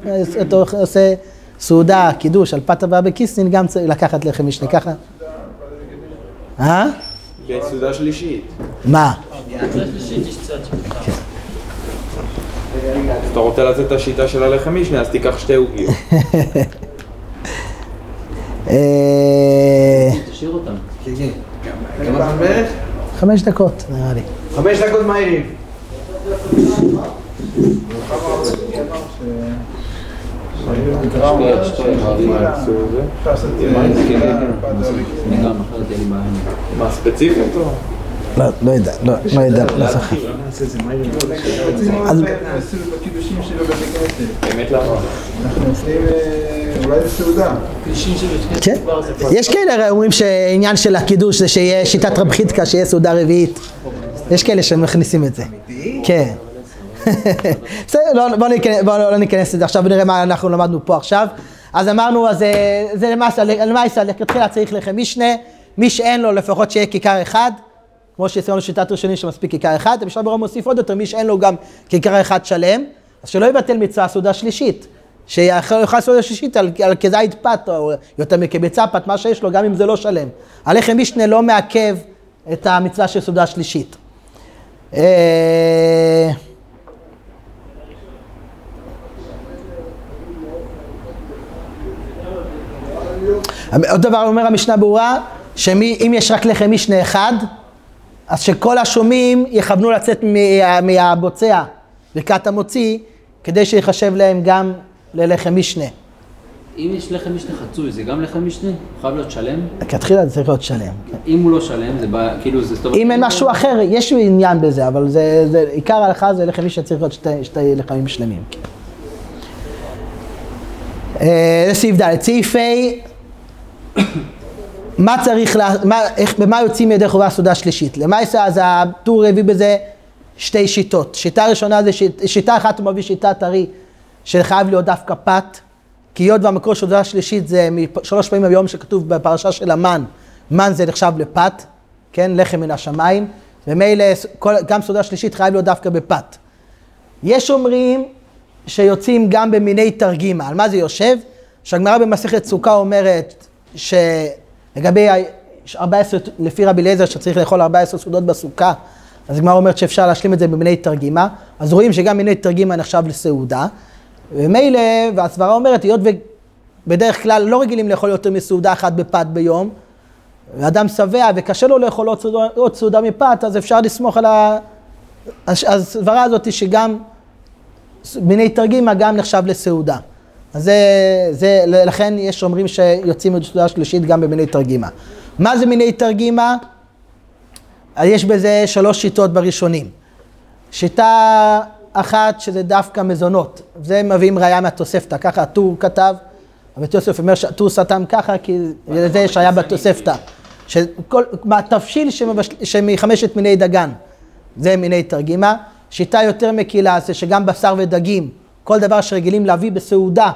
אתה עושה סעודה, קידוש, על פת הבאה בקיסנין, גם צריך לקחת לחם משנה, ככה. אה? בסעודה שלישית. מה? בסעודה שלישית יש צד אז אתה רוצה לצאת את השיטה של הלחם משנה, אז תיקח שתי עוגיות. אה, תשאיר אותם. כן, כן. כמה זמן בערך? חמש דקות, נראה לי. חמש דקות מהירים. מה ספציפית או? לא, לא יודע, לא, לא יודע, לא זוכר. רצינו אז- אה, כן. יש כאלה אומרים שעניין של הקידוש זה שיהיה שיטת רב חידקה, שיהיה סעודה רביעית. יש כאלה שמכניסים את זה. כן. בסדר, לא- בוא ניכנס- בוא לא ניכנס לזה עכשיו ונראה מה אנחנו למדנו פה עכשיו. אז אמרנו, אז אה, זה למעשה, למעשה, לכתחילה צריך לחם משנה, מי שאין לו לפחות שיהיה כיכר אחד, כמו שהסברנו שיטת ראשונים שמספיק כיכר אחד, ובשלב ברור מוסיף עוד יותר, מי שאין לו גם כיכר אחד שלם, אז שלא יבטל מצווה סעודה שלישית. שיאכל יאכל סעודה שלישית על, על כזית פת, או יותר מכביצה פת, מה שיש לו, גם אם זה לא שלם. הלחם משנה לא מעכב את המצווה של סעודה שלישית. אה, עוד דבר אומר המשנה ברורה, שאם יש רק לחם משנה אחד, אז שכל השומעים יכוונו לצאת מה- מהבוצע לקראת המוציא, כדי שיחשב להם גם ללחם משנה. אם יש לחם משנה חצוי, זה גם לחם משנה? חייב להיות שלם? לכתחילה זה צריך להיות שלם. אם הוא לא שלם, זה בא, כאילו זה... אומרת, אם אין משהו אחר, יש עניין בזה, אבל זה, זה עיקר ההלכה זה לחם משנה צריך להיות שתי, שתי לחמים שלמים. אה, זה סעיף ד', סעיף ה', מה צריך, לה, מה, איך, במה יוצאים ידי חובה סעודה שלישית? למעשה אז הטור הביא בזה שתי שיטות. שיטה ראשונה זה שיט, שיטה אחת הוא מביא שיטת ארי, שחייב להיות דווקא פת, כי היות והמקור של סעודה שלישית זה שלוש פעמים ביום שכתוב בפרשה של המן, מן זה נחשב לפת, כן, לחם מן השמיים, ומילא גם סעודה שלישית חייב להיות דווקא בפת. יש אומרים שיוצאים גם במיני תרגימה. על מה זה יושב? שהגמרא במסכת סוכה אומרת שלגבי ה- 14, לפי רבי אליעזר שצריך לאכול 14 סעודות בסוכה, אז הגמרא אומרת שאפשר להשלים את זה במיני תרגימה, אז רואים שגם מיני תרגימה נחשב לסעודה. ומילא, והסברה אומרת, היות ובדרך כלל לא רגילים לאכול יותר מסעודה אחת בפת ביום, ואדם שבע וקשה לו לאכול עוד סעודה, עוד סעודה מפת, אז אפשר לסמוך על ה... הסברה הזאת שגם מיני תרגימה גם נחשב לסעודה. אז זה, זה, לכן יש אומרים שיוצאים מסעודה שלישית גם במיני תרגימה. מה זה מיני תרגימה? יש בזה שלוש שיטות בראשונים. שיטה אחת שזה דווקא מזונות, זה מביאים ראייה מהתוספתא, ככה הטור כתב, אבל יוסף אומר שהטור סתם ככה, כי זה שהיה בתוספתא. שכל, התבשיל שמבש- שמחמשת מיני דגן, זה מיני תרגימה. שיטה יותר מקילה זה שגם בשר ודגים, כל דבר שרגילים להביא בסעודה,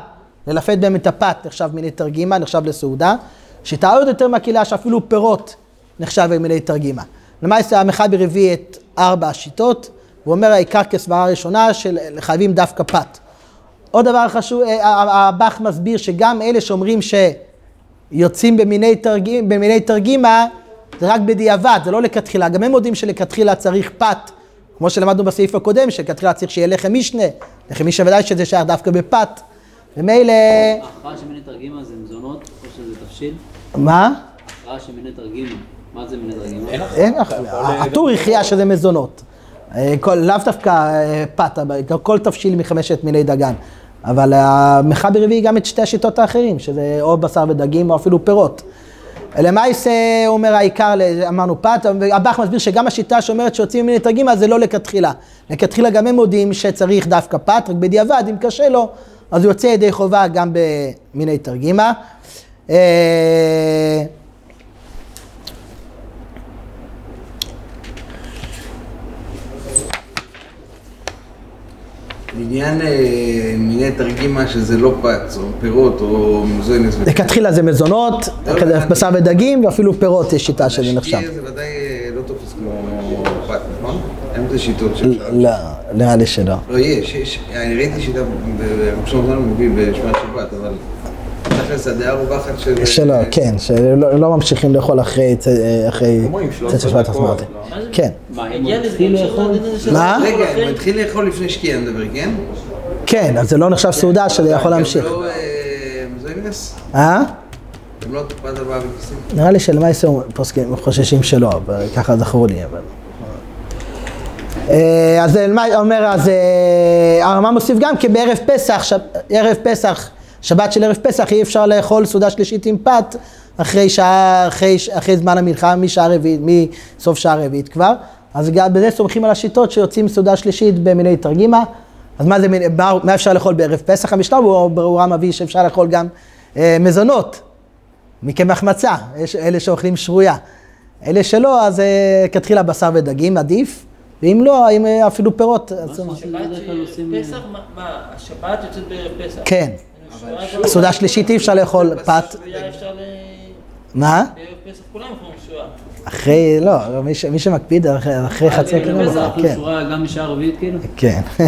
ללפת בהם את הפת, נחשב מיני תרגימה, נחשב לסעודה. שיטה עוד יותר מקילה שאפילו פירות נחשב מיני תרגימה. למעשה המחבר הביא את ארבע השיטות, הוא אומר העיקר כסברה ראשונה חייבים דווקא פת. עוד דבר חשוב, אה, הבח מסביר שגם אלה שאומרים שיוצאים במיני, תרגימה, במיני תרגימה, זה רק בדיעבד, זה לא לכתחילה. גם הם יודעים שלכתחילה צריך פת, כמו שלמדנו בסעיף הקודם, שלכתחילה צריך שיהיה לחם משנה. לחם משנה ודאי שזה שייך דווקא בפת. ומילא, ההכרעה של מיני תרגימה זה מזונות, או שזה תבשיל? מה? ההכרעה של מיני תרגימה. מה זה מיני תרגימה? אין, הטור הכריע שזה מזונות. אה, כל, לאו דווקא אה, פת, אבל כל תבשיל מחמשת מיני דגן. אבל המחבר הביא גם את שתי השיטות האחרים, שזה או בשר ודגים או אפילו פירות. למעשה, הוא אומר העיקר, אמרנו פת, הבח מסביר שגם השיטה שאומרת שיוצאים מיני תרגימה זה לא לכתחילה. לכתחילה גם הם מודיעים שצריך דווקא פת, רק בדיעבד, אם קשה לו, אז הוא יוצא ידי חובה גם במיני תרגימה. אה, לעניין אה, מיני תרגימה שזה לא פץ, או פירות, או מזוינס. לכתחילה זה מזונות, לא הבנתי. בשר ודגים, ואפילו פירות יש שיטה שזה נחשב. משקיע זה ודאי אה, לא תופס כמו פת, בזה שיטות שאפשר. לא, נראה לי שלא. לא, יש, יש. אני ראיתי שיטה שלמה זמן מביא בשמיעת שבת, אבל תכלס הדעה הרווחת של... שלא, כן, שלא לא ממשיכים לאכול אחרי צאת 13 שבת אמרתי. לא? זה? כן, מה, הם רגע? הוא התחיל לאכול לפני שקיעה נדבר, כן? כן, אז זה לא נחשב סעודה שזה יכול להמשיך. לא אה? אה? לא? נראה לי שלמעשה פוסקים חוששים שלא, אבל ככה זכרו לי, אבל... אה, אז מה אומר, אז אה, הרמב"ם מוסיף גם כי בערב פסח, שב- ערב פסח, שבת של ערב פסח, אי אפשר לאכול סעודה שלישית עם פת אחרי שעה, אחרי, אחרי זמן המלחמה, משעה רביעית, מסוף שעה רביעית כבר. אז גם בזה סומכים על השיטות שיוצאים סעודה שלישית במיני תרגימה. אז מה זה, מה, מה אפשר לאכול בערב פסח? המשנה ברורה מביא שאפשר לאכול גם אה, מזונות. מקמח מצה, אלה שאוכלים שרויה. אלה שלא, אז אה, כתחילה בשר ודגים עדיף, ואם לא, אם אה, אפילו פירות. פסח, מה- השבת יוצאת בערב פסח. כן. אבל שבת- סעודה שלישית אי אפשר לאכול פת. מה? בערב פסח כולם אוכלים שרויה. אחרי, לא, מי ש- מי שמקפיד אחרי- חצי כאילו, כן, שורה גם משעה רביעית כאילו? כן. מה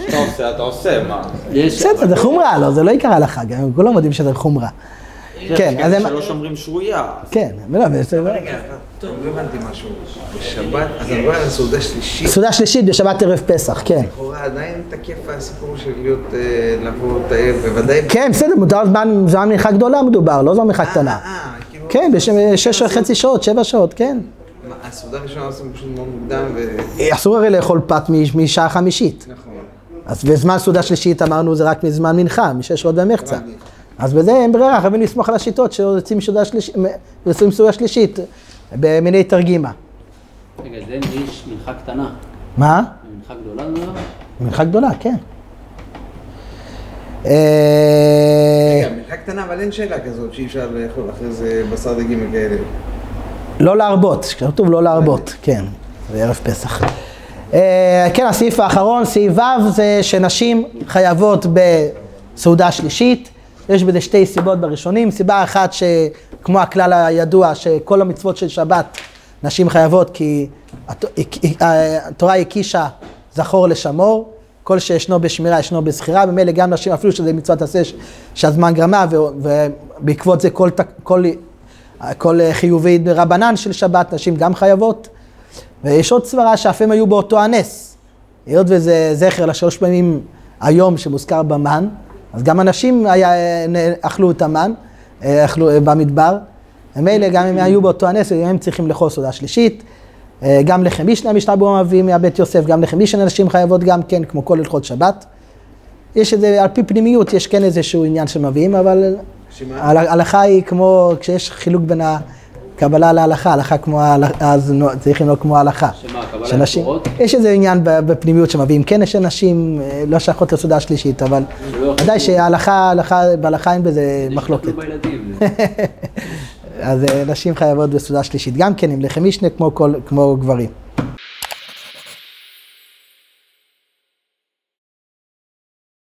שאתה עושה, אתה עושה, מה? בסדר, זה חומרה, לא, זה לא עיקר ההלכה, גם כולם יודעים שזה חומרה. כן, אז הם... שלא שומרים שרויה. כן, לא, זה- רגע, לא הבנתי משהו. בשבת, אז אני רואה על סעודה שלישית. סעודה שלישית בשבת ערב פסח, כן. לכאורה עדיין תקף הסיפור של להיות, אה, לבוא, לטייל, בוודאי... כן, בסדר, מותר זמן, מנחה גדולה מדובר, לא זמן מנחה קטנה. אה, אה, כאילו... כן, בשש וחצי שעות, שבע שעות, כן. מה, הסעודה הראשונה עושים פשוט מאוד מוקדם ו... אסור הרי לאכול פת משעה חמישית. נכון. אז בזמן סעודה שלישית אמרנו זה רק מזמן מנחה, משש שעות במחצה. אז בזה אין ברירה, חייבים לסמוך על השיטות שיוצאים סעודה שלישית, יוצאים סעודה שלישית במיני תרגימה. רגע, זה יש מנחה קטנה. מה? מנחה גדולה זה לא? מנחה גדולה, כן. אה, רגע, מנחה קטנה, אבל אין שאלה כזאת שאי אפשר לאכול אחרי זה בשר דגים וכאלה. לא להרבות, כתוב לא להרבות, כן, זה ערב פסח. אה, כן, הסעיף האחרון, סעיף ו', זה שנשים חייבות בסעודה שלישית. יש בזה שתי סיבות בראשונים. סיבה אחת שכמו הכלל הידוע, שכל המצוות של שבת נשים חייבות כי הת- התורה הקישה זכור לשמור. כל שישנו בשמירה ישנו בזכירה, ממילא גם נשים, אפילו שזה מצוות עשה שהזמן גרמה, ובעקבות זה כל, כל, כל חיובי רבנן של שבת, נשים גם חייבות. ויש עוד סברה שאף הם היו באותו הנס. היות וזה זכר לשלוש פעמים היום שמוזכר במן, אז גם הנשים היה, אכלו את המן, אה, אכלו אה, במדבר. ממילא גם אם היו באותו הנס, הם צריכים לאכול סעודה שלישית. אה, גם לחם משנה המשנה ברורה מביא מהבית יוסף, גם לחם משנה נשים חייבות גם כן, כמו כל הלכות שבת. יש איזה, על פי פנימיות, יש כן איזשהו עניין שמביאים, אבל ההלכה היא כמו, כשיש חילוק בין הקבלה להלכה, הלכה כמו ההלכה, אז צריך לנהוג כמו ההלכה. שמה, הקבלה שנשים-? יש איזה עניין בפנימיות שמביאים, כן יש אנשים אה, לא שייכות לסעודה השלישית, אבל יאכלו. ודאי שההלכה, ההלכה- בהלכה אין בזה מחלוקת. אז אה, נשים חייבות בסעודה שלישית, גם כן עם לחם משנה כמו כל- כמו גברים.